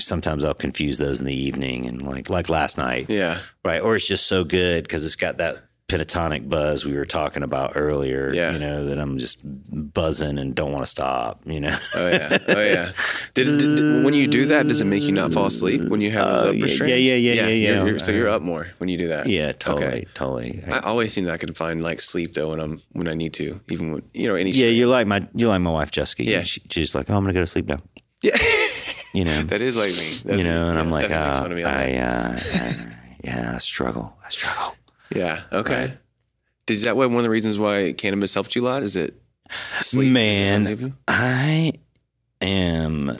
Speaker 1: sometimes I'll confuse those in the evening, and like like last night.
Speaker 2: Yeah.
Speaker 1: Right. Or it's just so good because it's got that pentatonic buzz we were talking about earlier.
Speaker 2: Yeah.
Speaker 1: You know, that I'm just buzzing and don't want to stop, you know?
Speaker 2: Oh yeah. Oh yeah. Did, did- did- when you do that, does it make you not fall asleep when you have those
Speaker 1: Oh,
Speaker 2: upper
Speaker 1: yeah,
Speaker 2: strains?
Speaker 1: yeah, yeah, yeah, yeah,
Speaker 2: you're- you're- so you're up more when you do that.
Speaker 1: yeah, totally.
Speaker 2: Okay.
Speaker 1: Totally.
Speaker 2: I always seem that I can find like sleep though when I'm when I need to, even when you know any.
Speaker 1: yeah, you're like my you're like my wife Jessica.
Speaker 2: Yeah.
Speaker 1: She, she's like, Oh, I'm gonna go to sleep now.
Speaker 2: yeah. <laughs>
Speaker 1: You know.
Speaker 2: that is like me. That's
Speaker 1: you know, and I'm like,
Speaker 2: Stephanie makes
Speaker 1: uh,
Speaker 2: fun of me on
Speaker 1: I uh, yeah, I struggle. I struggle.
Speaker 2: Yeah. Okay.
Speaker 1: Right.
Speaker 2: Is that why one of the reasons why cannabis helped you a lot? Is it sleep?
Speaker 1: Man,
Speaker 2: Does it?
Speaker 1: I am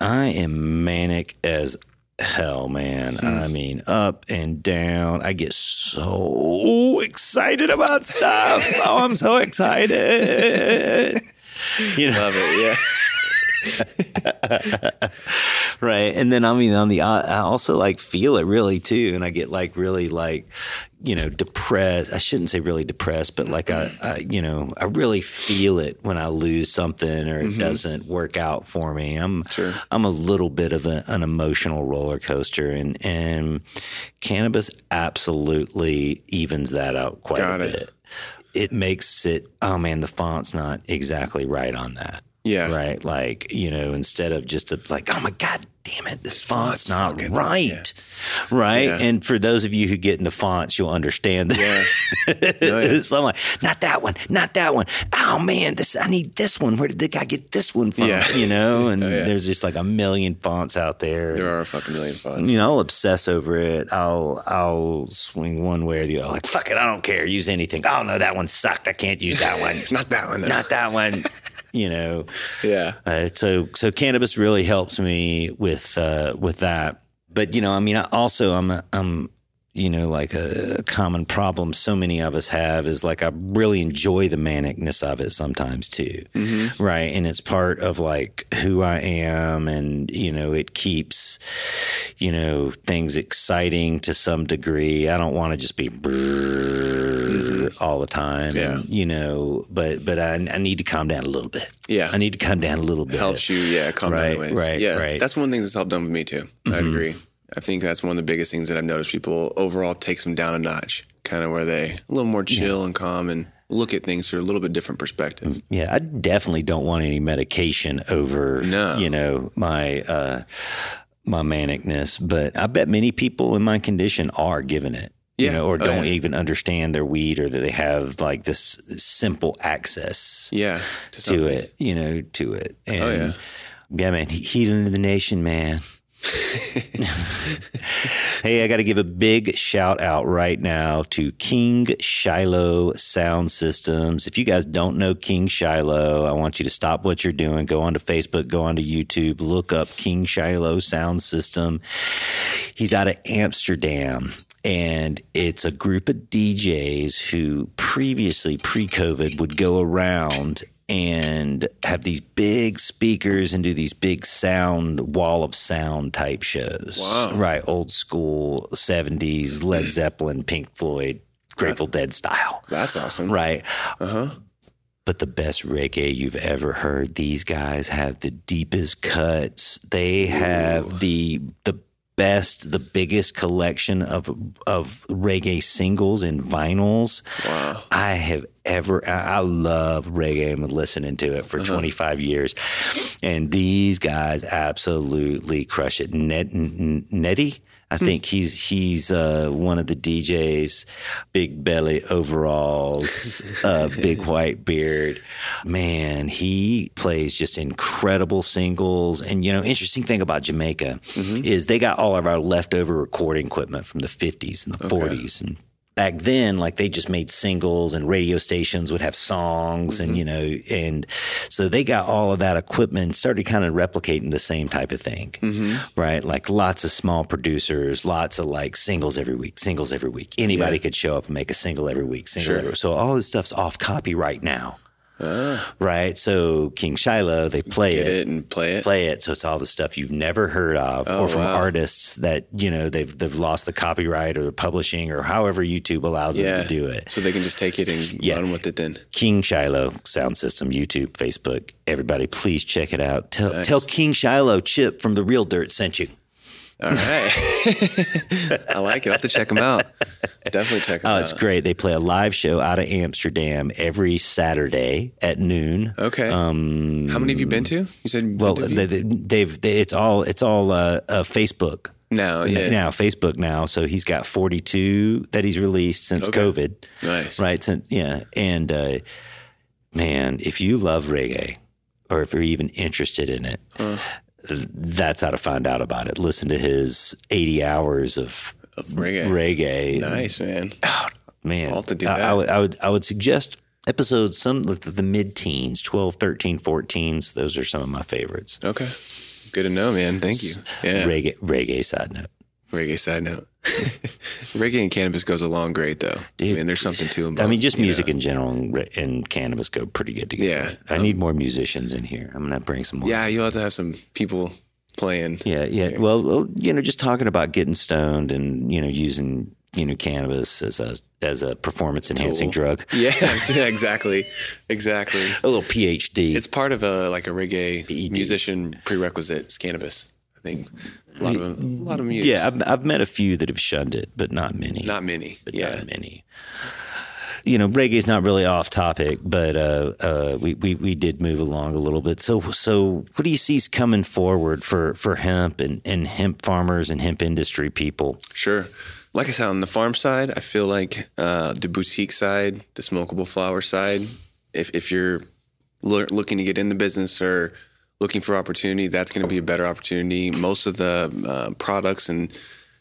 Speaker 1: I am manic as hell, man.
Speaker 2: Hmm.
Speaker 1: I mean, up and down. I get so excited about stuff. <laughs> oh, I'm so excited. <laughs> You know,
Speaker 2: love it. Yeah. <laughs>
Speaker 1: right? And then I mean, on the I also like feel it really too, and I get like really like you know depressed. I shouldn't say really depressed, but like I, I you know I really feel it when I lose something or it mm-hmm. doesn't work out for me. I'm
Speaker 2: Sure.
Speaker 1: I'm a little bit of a, an emotional roller coaster, and and cannabis absolutely evens that out quite
Speaker 2: Got
Speaker 1: a
Speaker 2: it.
Speaker 1: bit. It makes it. Oh man, the font's not exactly right on that
Speaker 2: Yeah.
Speaker 1: right? Like, you know, instead of just a, like, oh my God damn it, this font's not
Speaker 2: fucking-
Speaker 1: right. Right.
Speaker 2: Yeah.
Speaker 1: And for those of you who get into fonts, you'll understand that.
Speaker 2: Yeah. No, <laughs> oh, yeah.
Speaker 1: It's- I'm like, not that one, not that one. Oh man, this I need this one. Where did the guy get this one from?
Speaker 2: Yeah.
Speaker 1: You know, <laughs> oh, and
Speaker 2: Oh, yeah.
Speaker 1: there's just like a million fonts out there.
Speaker 2: There are a fucking million fonts.
Speaker 1: You know, I'll obsess over it. I'll I'll swing one way or the other. Like, fuck it, I don't care. Use anything. Oh no, that one sucked. I can't use that one. <laughs>
Speaker 2: Not that one. Though.
Speaker 1: Not that one. You know.
Speaker 2: yeah.
Speaker 1: Uh, so so cannabis really helps me with uh, with that. But you know, I mean, I also I'm a, I'm you know like a common problem so many of us have is like I really enjoy the manicness of it sometimes too, right? And it's part of like who I am, and you know, it keeps you know things exciting to some degree. I don't want to just be all the time.
Speaker 2: Yeah.
Speaker 1: And, you know, but but I, I need to calm down a little bit.
Speaker 2: Yeah.
Speaker 1: I need to calm down a little bit.
Speaker 2: helps you, yeah, calm
Speaker 1: Right,
Speaker 2: down ways.
Speaker 1: right,
Speaker 2: yeah,
Speaker 1: right. Mm-hmm.
Speaker 2: that's one of the things that's helped done with me too. I'd agree. I think that's one of the biggest things that I've noticed people overall takes them down a notch, kind of where they a little more chill and calm and look at things through a little bit different perspective.
Speaker 1: Yeah, I definitely don't want any medication over
Speaker 2: No.
Speaker 1: you know my uh my manicness, but I bet many people in my condition are given it. You know, or
Speaker 2: Oh,
Speaker 1: don't
Speaker 2: yeah.
Speaker 1: even understand their weed or that they have like this simple access
Speaker 2: Yeah,
Speaker 1: to
Speaker 2: something.
Speaker 1: it, you know, to it. And
Speaker 2: Oh, yeah.
Speaker 1: yeah, man, he- healing to the nation, man. <laughs> hey, I got to give a big shout out right now to King Shiloh Sound Systems. If you guys don't know King Shiloh, I want you to stop what you're doing, go onto Facebook, go onto YouTube, look up King Shiloh Sound System. He's out of Amsterdam. And it's a group of DJs who previously, pre COVID, would go around and have these big speakers and do these big sound wall of sound type shows.
Speaker 2: Wow.
Speaker 1: Right. Old school 70s, Led Zeppelin, Pink Floyd, Grateful Dead style.
Speaker 2: That's awesome.
Speaker 1: Right.
Speaker 2: Uh huh.
Speaker 1: But the best reggae you've ever heard. These guys have the deepest cuts. They have the the best, the biggest collection of of reggae singles and vinyls
Speaker 2: Wow.
Speaker 1: I have ever. I I love reggae. I've been listening to it for uh-huh. 25 years, and these guys absolutely crush it. Ned, N- Nettie. I think he's he's uh, one of the DJs, big belly overalls, <laughs> uh, big white beard. Man, he plays just incredible singles. And you know, interesting thing about Jamaica is they got all of our leftover recording equipment from the 50s and the 40s and back then like they just made singles and radio stations would have songs and mm-hmm. you know and so they got all of that equipment started kind of replicating the same type of thing mm-hmm. right? Like lots of small producers lots of like singles every week singles every week. Anybody
Speaker 2: Yeah.
Speaker 1: could show up and make a single every week single
Speaker 2: Sure.
Speaker 1: every so all this stuff's off copyright now right so king shiloh they play
Speaker 2: Get
Speaker 1: it
Speaker 2: it and play it.
Speaker 1: play it so it's all the stuff you've never heard of
Speaker 2: Oh,
Speaker 1: or from
Speaker 2: wow.
Speaker 1: artists that you know they've they've lost the copyright or the publishing or however YouTube allows
Speaker 2: Yeah.
Speaker 1: them to do it.
Speaker 2: So they can just take it and <laughs>
Speaker 1: Yeah.
Speaker 2: run with it then.
Speaker 1: King Shiloh Sound System, YouTube, Facebook, everybody, please check it out. Tell
Speaker 2: Nice.
Speaker 1: tell King Shiloh Chip from the Real Dirt sent you.
Speaker 2: All right. <laughs> I like it. I'll have to check them out. Definitely check them
Speaker 1: Oh,
Speaker 2: out.
Speaker 1: Oh, it's great. They play a live show out of Amsterdam every Saturday at noon.
Speaker 2: Okay.
Speaker 1: Um,
Speaker 2: How many have you been to? You said
Speaker 1: well,
Speaker 2: been to
Speaker 1: they, they, they've they, it's all it's all uh, uh, Facebook.
Speaker 2: now, yeah.
Speaker 1: now Facebook now. So he's got 42 that he's released since
Speaker 2: Okay.
Speaker 1: COVID.
Speaker 2: Nice.
Speaker 1: Right. Since, yeah. And uh, man, if you love reggae or if you're even interested in it, that's how to find out about it. Listen to his 80 hours of
Speaker 2: Of reggae.
Speaker 1: reggae.
Speaker 2: Nice, man.
Speaker 1: Oh, man,
Speaker 2: I'll do
Speaker 1: I, I would, I would, I would suggest episodes, some of the mid teens, 12, 13, 14s. Those are some of my favorites.
Speaker 2: Okay. Good to know, man. Thank you. Yeah.
Speaker 1: Reggae, reggae side note.
Speaker 2: Reggae side note. Reggae and cannabis goes along great, though. I mean, there's something to them.
Speaker 1: I mean, just music in general and, and cannabis go pretty good together.
Speaker 2: Yeah.
Speaker 1: I um, need more musicians in here. I'm gonna bring some more.
Speaker 2: Yeah, you'll have to have some people playing.
Speaker 1: yeah, yeah. Well, well, you know, just talking about getting stoned and you know using you know cannabis as a as a performance enhancing
Speaker 2: Tool.
Speaker 1: drug. <laughs>
Speaker 2: Yeah, yeah, <laughs> <laughs> exactly, exactly.
Speaker 1: A little PhD.
Speaker 2: It's part of a like a reggae
Speaker 1: PED.
Speaker 2: musician prerequisite. Is cannabis. I think a lot of them, a lot of
Speaker 1: yeah, I've, I've met a few that have shunned it, but not many.
Speaker 2: not many.
Speaker 1: but
Speaker 2: yeah,
Speaker 1: not many. You know, reggae's not really off topic, but uh, uh, we, we we did move along a little bit. So so, what do you see is coming forward for for hemp and, and hemp farmers and hemp industry people?
Speaker 2: Sure. Like I said, on the farm side, I feel like uh, the boutique side, the smokable flower side, if, if you're loo- looking to get in the business or looking for opportunity, that's going to be a better opportunity. Most of the uh, products and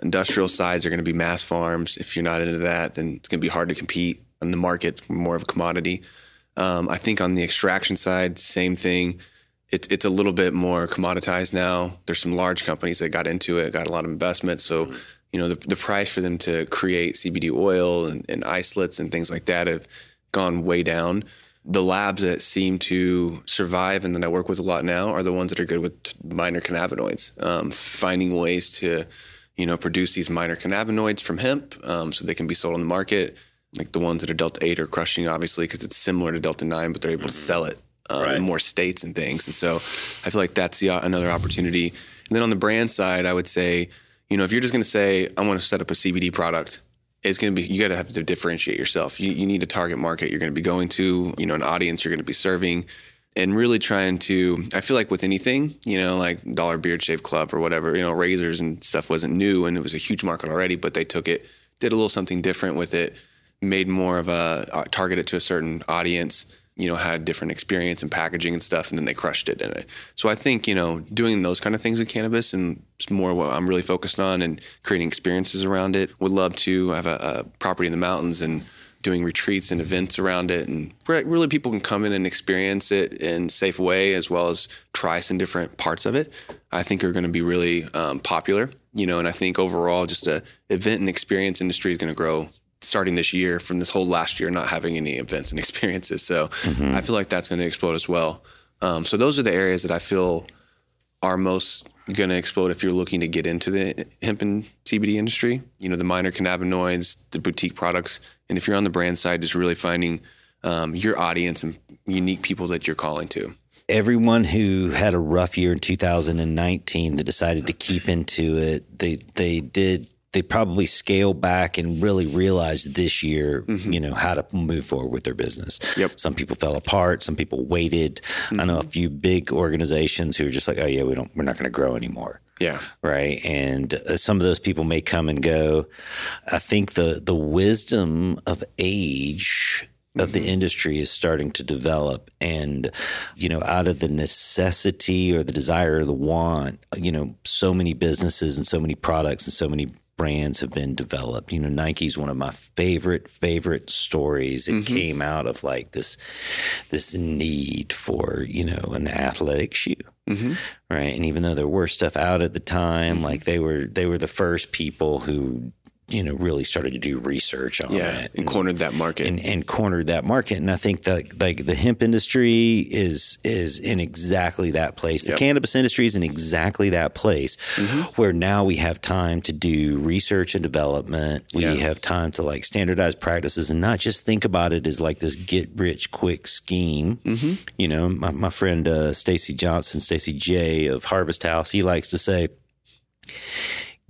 Speaker 2: industrial sides are going to be mass farms. If you're not into that, then it's going to be hard to compete. And the market's more of a commodity. Um, I think on the extraction side, same thing. It's it's a little bit more commoditized now. There's some large companies that got into it, got a lot of investment. So, you know, the, the price for them to create CBD oil and, and isolates and things like that have gone way down. The labs that seem to survive and that I work with a lot now are the ones that are good with minor cannabinoids, um, finding ways to, you know, produce these minor cannabinoids from hemp um, so they can be sold on the market. Like the ones that are Delta 8 are crushing, obviously, because it's similar to Delta 9, but they're able to sell it uh,
Speaker 1: Right.
Speaker 2: in more states and things. And so I feel like that's the, uh, another opportunity. And then on the brand side, I would say, you know, if you're just going to say, I want to set up a CBD product, it's going to be, you got to have to differentiate yourself. You, you need a target market you're going to be going to, you know, an audience you're going to be serving and really trying to i feel like with anything you know like dollar beard shave club or whatever you know razors and stuff wasn't new and it was a huge market already but they took it did a little something different with it made more of a uh, targeted to a certain audience you know had different experience and packaging and stuff and then they crushed it in it. So i think you know doing those kind of things in cannabis and more what i'm really focused on and creating experiences around it. Would love to have a, a property in the mountains and doing retreats and events around it and re- really people can come in and experience it in a safe way as well as try some different parts of it i think are going to be really um, popular you know and i think overall just a event and experience industry is going to grow starting this year from this whole last year not having any events and <laughs> experiences so i feel like that's going to explode as well um, so those are the areas that i feel are most going to explode if you're looking to get into the hemp and CBD industry. You know, the minor cannabinoids, the boutique products, and if you're on the brand side, just really finding um, your audience and unique people that you're calling to.
Speaker 1: everyone who had a rough year in 2019 that decided to keep into it, they they did they probably scale back and really realized this year, mm-hmm. you know, how to move forward with their business.
Speaker 2: Yep.
Speaker 1: Some people fell apart. Some people waited. I know a mm-hmm. few big organizations who are just like, oh yeah, we don't, we're not going to grow anymore
Speaker 2: Yeah.
Speaker 1: right? And uh, some of those people may come and go. I think the the wisdom of age of the mm-hmm. industry is starting to develop and you know out of the necessity or the desire or the want you know so many businesses and so many products and so many brands have been developed. You know nike's one of my favorite favorite stories. It mm-hmm. came out of like this this need for you know an athletic shoe. Mm-hmm. Right? And even though there were stuff out at the time mm-hmm. like they were they were the first people who you know really started to do research on
Speaker 2: Yeah.
Speaker 1: it
Speaker 2: And cornered that market.
Speaker 1: and, and cornered that market. And I think that like the hemp industry is is in exactly that place. The
Speaker 2: Yep.
Speaker 1: cannabis industry is in exactly that place where now we have time to do research and development. We
Speaker 2: Yeah.
Speaker 1: have time to like standardize practices and not just think about it as like this get rich quick scheme. You know, my, my friend uh, Stacy Johnson, Stacy J of Harvest House, he likes to say.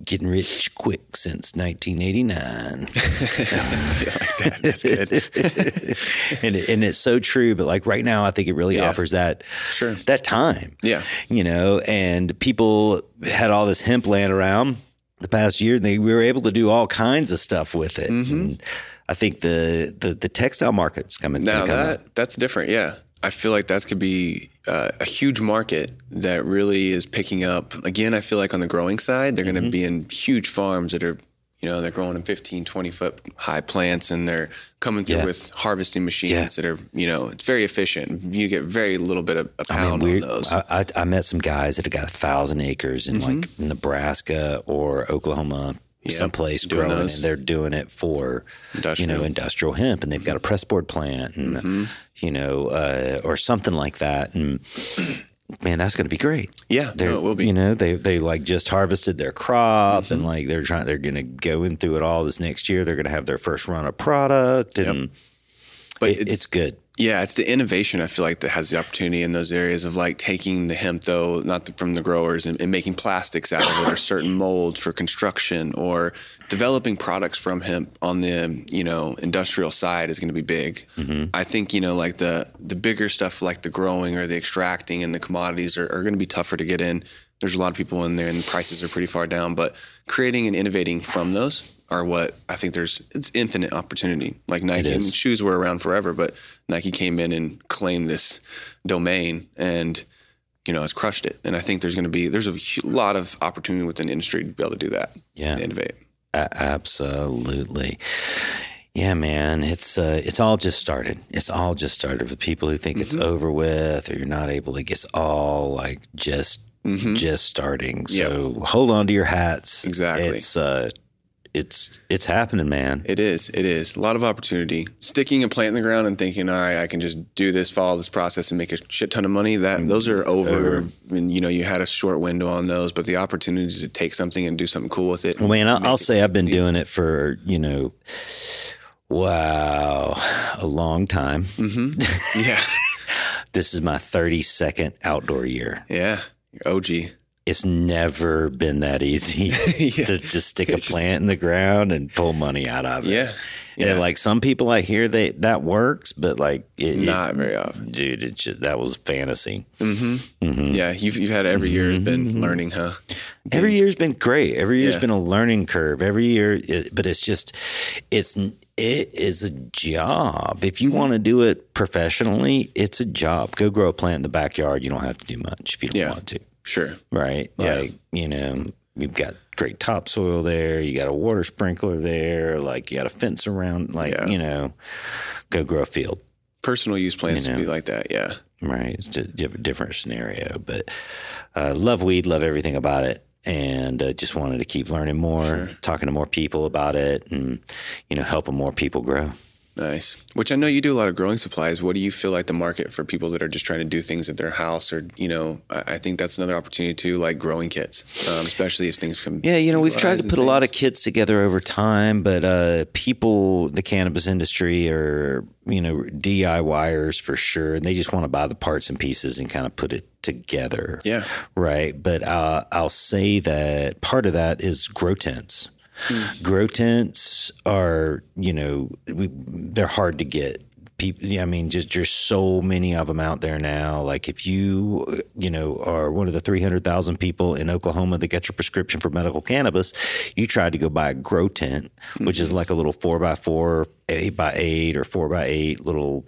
Speaker 1: Getting rich quick since 1989. <laughs>
Speaker 2: That's good. <laughs>
Speaker 1: and it, and it's so true. But like right now, I think it really
Speaker 2: Yeah.
Speaker 1: offers that
Speaker 2: Sure.
Speaker 1: that time.
Speaker 2: Yeah.
Speaker 1: you know, and people had all this hemp land around the past year, and they were able to do all kinds of stuff with it.
Speaker 2: Mm-hmm.
Speaker 1: And I think the the, the textile market's coming.
Speaker 2: Now that that's different. Yeah, I feel like that could be uh, a huge market that really is picking up. Again, I feel like on the growing side, they're going to be in huge farms that are, you know, they're growing in 15, 20 foot high plants, and they're coming through
Speaker 1: Yeah.
Speaker 2: with harvesting machines
Speaker 1: Yeah.
Speaker 2: that are, you know, it's very efficient. You get very little bit of a
Speaker 1: I mean,
Speaker 2: pound on those. Mm-hmm.
Speaker 1: I, I, I met some guys that have got a thousand acres in like Nebraska or Oklahoma, someplace growing,
Speaker 2: those.
Speaker 1: and they're doing it for you know
Speaker 2: Industrial.
Speaker 1: industrial hemp, and they've got a press board plant, and
Speaker 2: Mm-hmm.
Speaker 1: you know, uh, or something like that, and. <clears throat> Man, that's going to be great.
Speaker 2: yeah,
Speaker 1: They're,
Speaker 2: no, it will be. Mm-hmm.
Speaker 1: You know, they they like just harvested their crop, and like they're trying, they're going to go in through it all this next year. They're going to have their first run of product, and
Speaker 2: but
Speaker 1: it- it's, good.
Speaker 2: Yeah, it's the innovation I feel like that has the opportunity in those areas of like taking the hemp though, not the, from the growers, and, and making plastics out of it or <laughs> certain molds for construction or developing products from hemp on the you know industrial side is going to be big. Mm-hmm. I think you know like the the bigger stuff like the growing or the extracting and the commodities are, are going to be tougher to get in. There's a lot of people in there and the prices are pretty far down, but creating and innovating from those are what I think there's it's infinite opportunity. Like Nike, I mean, shoes were around forever, but Nike came in and claimed this domain and you know has crushed it. And I think there's going to be there's a lot of opportunity within the industry to be able to do that.
Speaker 1: Yeah.
Speaker 2: and innovate.
Speaker 1: A- absolutely. Yeah, man, it's uh, it's all just started. It's all just started for people who think
Speaker 2: Mm-hmm.
Speaker 1: it's over with or you're not able to. It's all like just just starting. So hold on to your hats.
Speaker 2: Mm-hmm. Exactly.
Speaker 1: It's uh, it's it's happening, man.
Speaker 2: It is. It is a lot of opportunity. Sticking a plant in the ground and thinking, all right, I can just do this, follow this process, and make a shit ton of money. That those are over. And you know, you had a short window on those, but the opportunity to take something and do something cool with it.
Speaker 1: Well, man, I'll, I'll say I've been doing it for you know Wow, a long time. Mm-hmm. <laughs>
Speaker 2: Yeah.
Speaker 1: This is my 32nd outdoor year.
Speaker 2: yeah. OG.
Speaker 1: It's never been that easy <laughs>
Speaker 2: Yeah.
Speaker 1: to just stick a
Speaker 2: just-
Speaker 1: plant in the ground and pull money out of it.
Speaker 2: Yeah.
Speaker 1: And
Speaker 2: Yeah.
Speaker 1: like some people I hear they that works, but like it, it-
Speaker 2: Not very often.
Speaker 1: dude. It just, that was fantasy.
Speaker 2: Yeah. You've, you've had every year has been
Speaker 1: Mm-hmm.
Speaker 2: learning, huh?
Speaker 1: Every year's been great. Every year's
Speaker 2: Yeah.
Speaker 1: been a learning curve. Every year, it, but it's just, it's it is a job. If you want to do it professionally, it's a job. Go grow a plant in the backyard. You don't have to do much if you don't
Speaker 2: Yeah.
Speaker 1: want to,
Speaker 2: Sure.
Speaker 1: right?
Speaker 2: Yeah.
Speaker 1: Like you know, you've got great topsoil there. You got a water sprinkler there. Like you got a fence around. Like
Speaker 2: Yeah.
Speaker 1: you know, go grow a field.
Speaker 2: Personal use plants
Speaker 1: You
Speaker 2: would be like that. Yeah.
Speaker 1: right? It's just a different scenario, but uh, love weed, love everything about it, and uh, just wanted to keep learning more, talking to more people about it, and you know, helping more people grow.
Speaker 2: Nice. Which I know you do a lot of growing supplies. What do you feel like the market for people that are just trying to do things at their house, or you know, I, I think that's another opportunity too, like growing kits, um, especially if things come.
Speaker 1: Yeah, you know, we've tried to put a lot of
Speaker 2: things.
Speaker 1: kits together over time, but uh, people, the cannabis industry, are you know DIYers for sure, and they just want to buy the parts and pieces and kind of put it together.
Speaker 2: Yeah.
Speaker 1: right. But uh, I'll say that part of that is grow tents. Mm. Grow tents are, you know, we, they're hard to get. People, I mean, just there's so many of them out there now. Like if you, you know, are one of the 300,000 people in Oklahoma that get your prescription for medical cannabis, you tried to go buy a grow tent, mm-hmm. which is like a little four by four, eight by eight, or four by eight little,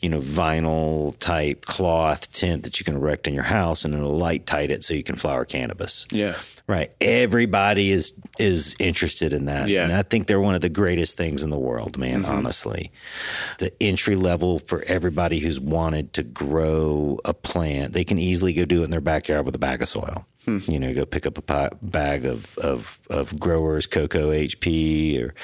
Speaker 1: you know, vinyl type cloth tent that you can erect in your house, and it'll light tight it so you can flower cannabis.
Speaker 2: Yeah.
Speaker 1: Right. Everybody is is interested in that.
Speaker 2: Yeah.
Speaker 1: And I think they're one of the greatest things in the world, man, mm-hmm. honestly. The entry level for everybody who's wanted to grow a plant, they can easily go do it in their backyard with a bag of soil. Hmm. You know, go pick up a pi- bag of, of, of growers, cocoa HP, or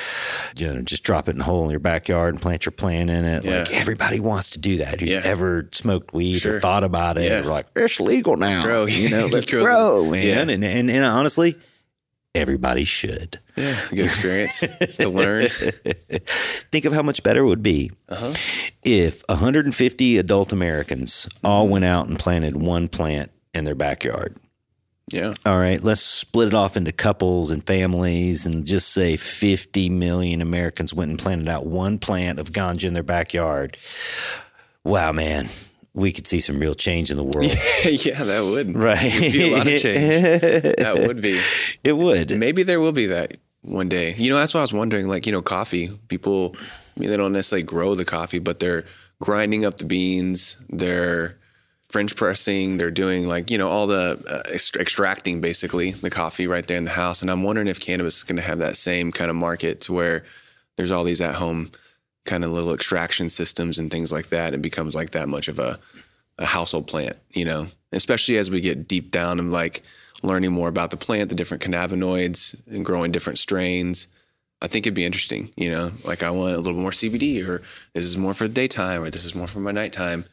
Speaker 1: you know, just drop it in a hole in your backyard and plant your plant in it.
Speaker 2: Yeah.
Speaker 1: Like everybody wants to do that. Who's
Speaker 2: Yeah.
Speaker 1: ever smoked weed or thought about it?
Speaker 2: Yeah.
Speaker 1: Or like it's legal now.
Speaker 2: grow.
Speaker 1: You know, <laughs> let's
Speaker 2: Grow.
Speaker 1: grow, man. And, and and honestly, everybody should.
Speaker 2: Yeah. Good experience to <laughs> learn.
Speaker 1: Think of how much better it would be uh-huh. if 150 adult Americans all mm-hmm. went out and planted one plant in their backyard.
Speaker 2: Yeah.
Speaker 1: All right, let's split it off into couples and families and just say 50 million Americans went and planted out one plant of ganja in their backyard. Wow, man, we could see some real change in the world. <laughs>
Speaker 2: yeah, that would.
Speaker 1: Right.
Speaker 2: Be a lot of change. <laughs> That would be.
Speaker 1: It would.
Speaker 2: Maybe there will be that one day. You know, that's what I was wondering. Like, you know, coffee. People, I mean, they don't necessarily grow the coffee, but they're grinding up the beans. They're French pressing. They're doing like you know all the uh, ext- extracting basically the coffee right there in the house. And I'm wondering if cannabis is going to have that same kind of market to where there's all these at home kind of little extraction systems and things like that. It becomes like that much of a a household plant, you know, especially as we get deep down and like learning more about the plant, the different cannabinoids and growing different strains. I think it'd be interesting, you know, like I want a little more CBD or this is more for the daytime or this is more for my nighttime.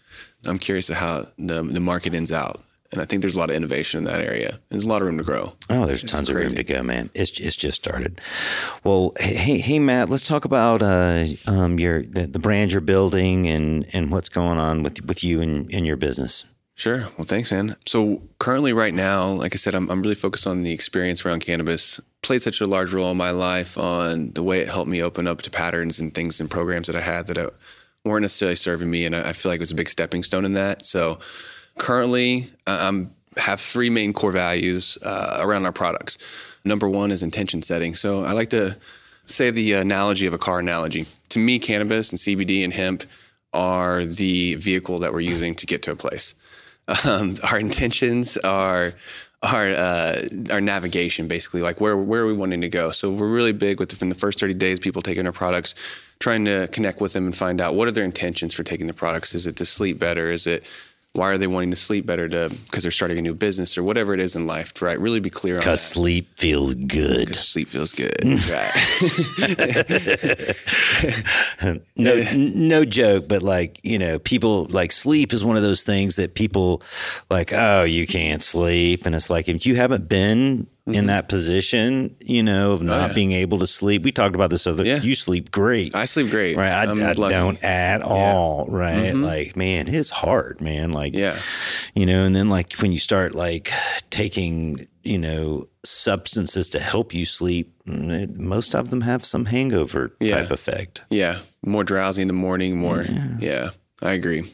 Speaker 2: I'm curious of how the, the market ends out. And I think there's a lot of innovation in that area. There's a lot of room to grow.
Speaker 1: Oh, there's tons of room to go, man. It's it's just started. Well, hey, hey, Matt, let's talk about uh, um, your the, the brand you're building and and what's going on with with you and, and your business.
Speaker 2: Sure. Well, thanks, man. So currently, right now, like I said, I'm, I'm really focused on the experience around cannabis. Played such a large role in my life on the way it helped me open up to patterns and things and programs that I had that uh, weren't necessarily serving me, and I, I feel like it was a big stepping stone in that. So currently, I'm have three main core values uh, around our products. Number one is intention setting. So I like to say the analogy of a car analogy. To me, cannabis and CBD and hemp are the vehicle that we're using to get to a place. <laughs> Um, our intentions are our uh, our navigation, basically, like where where are we wanting to go. So we're really big with the, in the first thirty days, people taking our products, trying to connect with them and find out what are their intentions for taking the products. Is it to sleep better? Is it why are they wanting to sleep better to because they're starting a new business or whatever it is in life, right? Really be clear on.
Speaker 1: Cause sleep feels good.
Speaker 2: sleep feels good, mm. right? <laughs>
Speaker 1: No, no joke, but like you know, people like sleep is one of those things that people like. Oh, you can't sleep, and it's like if you haven't been in that position, you know, of not
Speaker 2: Mm-hmm. Oh, yeah.
Speaker 1: being able to sleep. We talked about this other.
Speaker 2: Yeah.
Speaker 1: You sleep great.
Speaker 2: I sleep great.
Speaker 1: Right, I, I don't at all. Right, like man, it's hard, man. Like,
Speaker 2: Yeah.
Speaker 1: you know, and then like when you start like taking, you know, substances to help you sleep, mm, most of them have some hangover
Speaker 2: Yeah.
Speaker 1: type effect.
Speaker 2: Yeah, more drowsy in the morning, more. Yeah. I agree.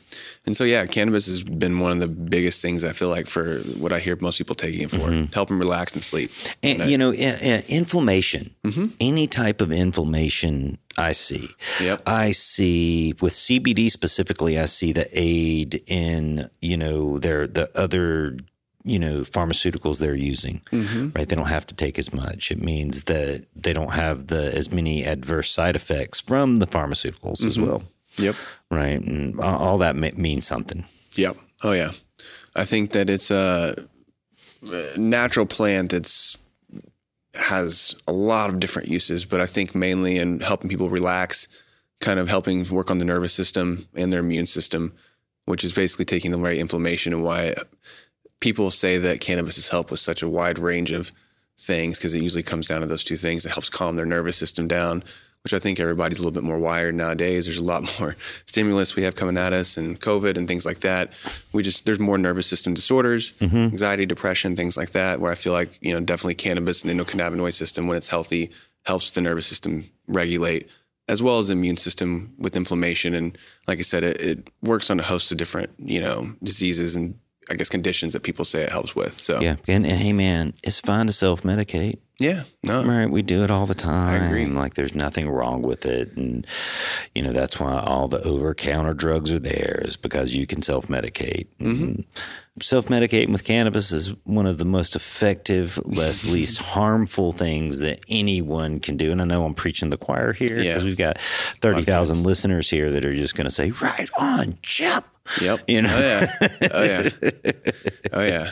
Speaker 2: And so, yeah, cannabis has been one of the biggest things I feel like for what I hear most people taking it for, mm-hmm. help them relax and sleep.
Speaker 1: And, you know, i- inflammation, mm-hmm. any type of inflammation I see.
Speaker 2: Yep.
Speaker 1: I see with CBD specifically, I see the aid in, you know, their, the other, you know, pharmaceuticals they're using, mm-hmm. right? They don't have to take as much. It means that they don't have the, as many adverse side effects from the pharmaceuticals as well.
Speaker 2: Yep.
Speaker 1: Right. And all that means something.
Speaker 2: Yep. Oh, yeah. I think that it's a a natural plant that's has a lot of different uses, but I think mainly in helping people relax, kind of helping work on the nervous system and their immune system, which is basically taking away inflammation and why people say that cannabis has helped with such a wide range of things because it usually comes down to those two things. It helps calm their nervous system down, which I think everybody's a little bit more wired nowadays. There's a lot <laughs> more stimulus we have coming at us and COVID and things like that. We just, there's more nervous system disorders, mm-hmm. anxiety, depression, things like that, where I feel like, you know, definitely cannabis and the endocannabinoid system, when it's healthy, helps the nervous system regulate as well as the immune system with inflammation. And like I said, it, it works on a host of different, you know, diseases and I guess conditions that people say it helps with. So
Speaker 1: Yeah. And, and hey, man, it's fine to self medicate.
Speaker 2: Yeah, no,
Speaker 1: Right, we do it all the time.
Speaker 2: I agree.
Speaker 1: Like there's nothing wrong with it, and you know that's why all the over-counter drugs are there is because you can self-medicate.
Speaker 2: Mm-hmm.
Speaker 1: Self-medicating with cannabis is one of the most effective, less <laughs> least harmful things that anyone can do. And I know I'm preaching the choir here because
Speaker 2: Yeah.
Speaker 1: we've got thirty thousand listeners here that are just going to say, "Right on, Chip."
Speaker 2: Yep.
Speaker 1: You know.
Speaker 2: Oh yeah. Oh yeah. <laughs> Oh yeah.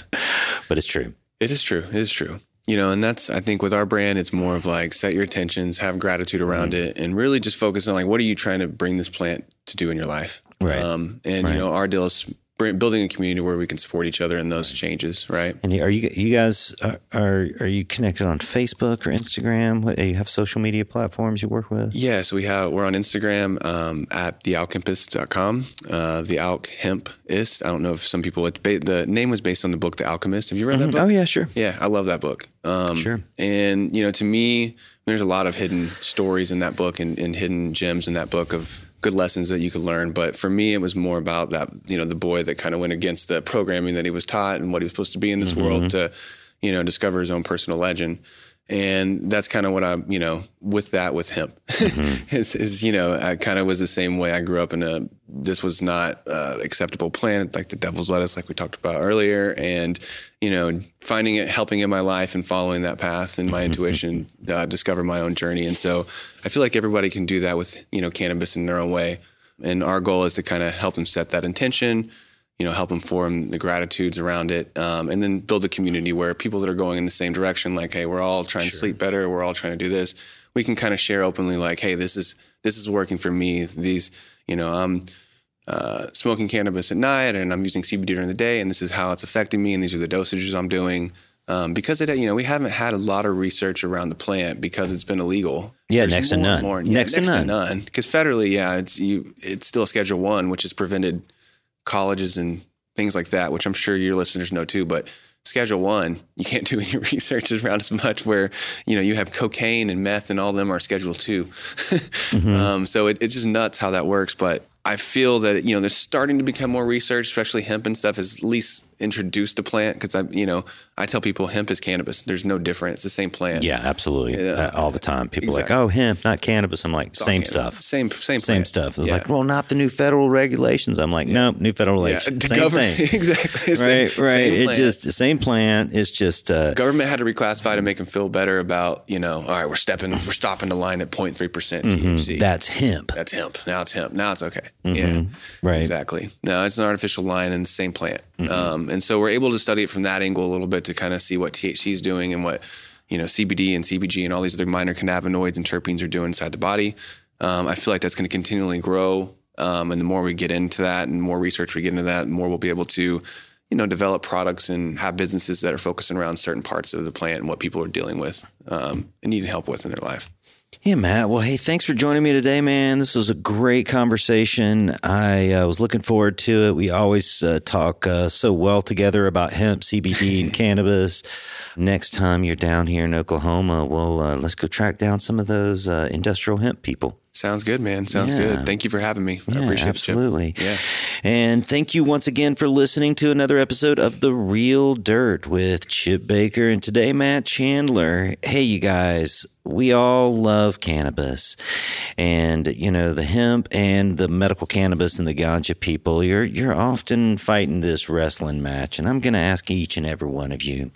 Speaker 1: But it's true.
Speaker 2: It is true. It is true. You know, and that's I think with our brand, it's more of like set your intentions, have gratitude around
Speaker 1: Mm-hmm.
Speaker 2: it, and really just focus on like what are you trying to bring this plant to do in your life.
Speaker 1: Right.
Speaker 2: Um, and you know, our deal is building a community where we can support each other in those changes. Right.
Speaker 1: And are you you guys are are, are you connected on Facebook or Instagram? What, you have social media platforms you work with?
Speaker 2: Yeah, so we have we're on Instagram um, at thealchemist.com. Uh, the alchempist. I don't know if some people ba- the name was based on the book The Alchemist. Have you read that book?
Speaker 1: Oh yeah, sure.
Speaker 2: Yeah, I love that book. Um,
Speaker 1: Sure.
Speaker 2: And you know, to me, there's a lot of hidden stories in that book and, and hidden gems in that book of good lessons that you could learn. But for me, it was more about that. You know, the boy that kind of went against the programming that he was taught and what he was supposed to be in this mm-hmm. world to, you know, discover his own personal legend. And that's kind of what I, you know, with that with hemp <laughs> is, is, you know, I kind of was the same way. I grew up in a, this was not uh, acceptable plant, like the devil's lettuce, like we talked about earlier. And, you know, finding it, helping in my life and following that path and my intuition, uh, discover my own journey. And so I feel like everybody can do that with, you know, cannabis in their own way. And our goal is to kind of help them set that intention, you know, help inform the gratitudes around it, um, and then build a community where people that are going in the same direction, like, hey, we're all trying to sleep better, we're all trying to do this. We can kind of share openly, like, hey, this is this is working for me. These, you know, I'm uh, smoking cannabis at night, and I'm using CBD during the day, and this is how it's affecting me, and these are the dosages I'm doing. Um, because it, you know, we haven't had a lot of research around the plant because it's been illegal.
Speaker 1: Yeah,
Speaker 2: There's
Speaker 1: next to
Speaker 2: more and
Speaker 1: none.
Speaker 2: more- yeah,
Speaker 1: Next to none.
Speaker 2: Because federally, yeah, it's you. It's still a Schedule One, which has prevented colleges and things like that, which I'm sure your listeners know too. But Schedule One, you can't <laughs> do any research around as much. Where you know you have cocaine and meth, and all of them are Schedule 2 <laughs> um, so it, it's just nuts how that works. But I feel that you know there's starting to become more research, especially hemp and stuff, is at least introduced the plant because I you know I tell people hemp is cannabis. There's no different. It's the same plant.
Speaker 1: Yeah, absolutely.
Speaker 2: Yeah.
Speaker 1: Uh, all the time. People are like, oh, hemp, not cannabis. I'm like, same
Speaker 2: cannabis.
Speaker 1: stuff.
Speaker 2: Same same
Speaker 1: Same
Speaker 2: plant.
Speaker 1: stuff. It was
Speaker 2: Yeah.
Speaker 1: like, well, not the new federal regulations. I'm like, no, new federal
Speaker 2: Yeah,
Speaker 1: regulations.
Speaker 2: the <laughs>
Speaker 1: Same
Speaker 2: government-
Speaker 1: thing. <laughs>
Speaker 2: exactly. the same-
Speaker 1: right, right.
Speaker 2: same
Speaker 1: It
Speaker 2: plant.
Speaker 1: just same plant. It's just uh,
Speaker 2: government had to reclassify to make them feel better about you know all right we're stepping we're stopping the line at 0.3 percent THC.
Speaker 1: that's hemp.
Speaker 2: that's hemp. Now it's hemp. Now it's okay. Yeah,
Speaker 1: Right.
Speaker 2: exactly. No, it's an artificial line and the same plant. Um, and so we're able to study it from that angle a little bit to kind of see what THC is doing and what you know CBD and CBG and all these other minor cannabinoids and terpenes are doing inside the body. Um, I feel like that's going to continually grow. Um, and the more we get into that and more research we get into that, the more we'll be able to, you know, develop products and have businesses that are focusing around certain parts of the plant and what people are dealing with um, and needing help with in their life.
Speaker 1: Yeah, Matt. Well, hey, thanks for joining me today, man. This was a great conversation. I uh, was looking forward to it. We always uh, talk uh, so well together about hemp, CBD, and <laughs> cannabis. Next time you're down here in Oklahoma, well, uh, let's go track down some of those uh, industrial hemp people.
Speaker 2: Sounds good, man. Sounds
Speaker 1: Yeah.
Speaker 2: good. Thank you for having me. I appreciate
Speaker 1: absolutely.
Speaker 2: it. Chip. Yeah.
Speaker 1: And thank you once again for listening to another episode of The Real Dirt with Chip Baker and today Matt Chandler. Hey, you guys, we all love cannabis. And, you know, the hemp and the medical cannabis and the ganja people, you're, you're often fighting this wrestling match. And I'm going to ask each and every one of you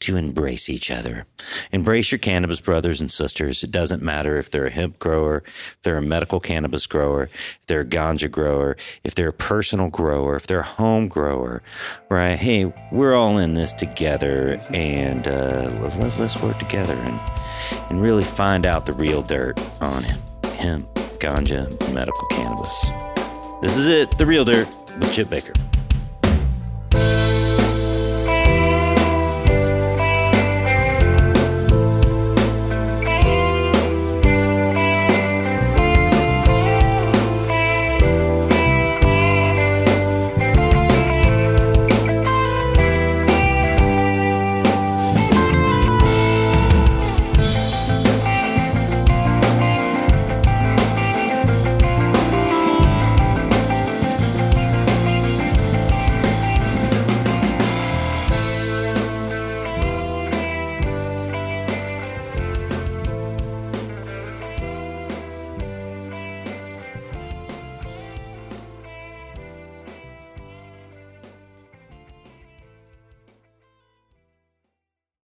Speaker 1: to embrace each other. Embrace your cannabis brothers and sisters. It doesn't matter if they're a hemp grower, if they're a medical cannabis grower, if they're a ganja grower, if they're a personal grower, if they're a home grower, right? Hey, we're all in this together and uh, let, let's work together and, and really find out the real dirt on hemp, ganja, medical cannabis. This is it, The Real Dirt with Chip Baker.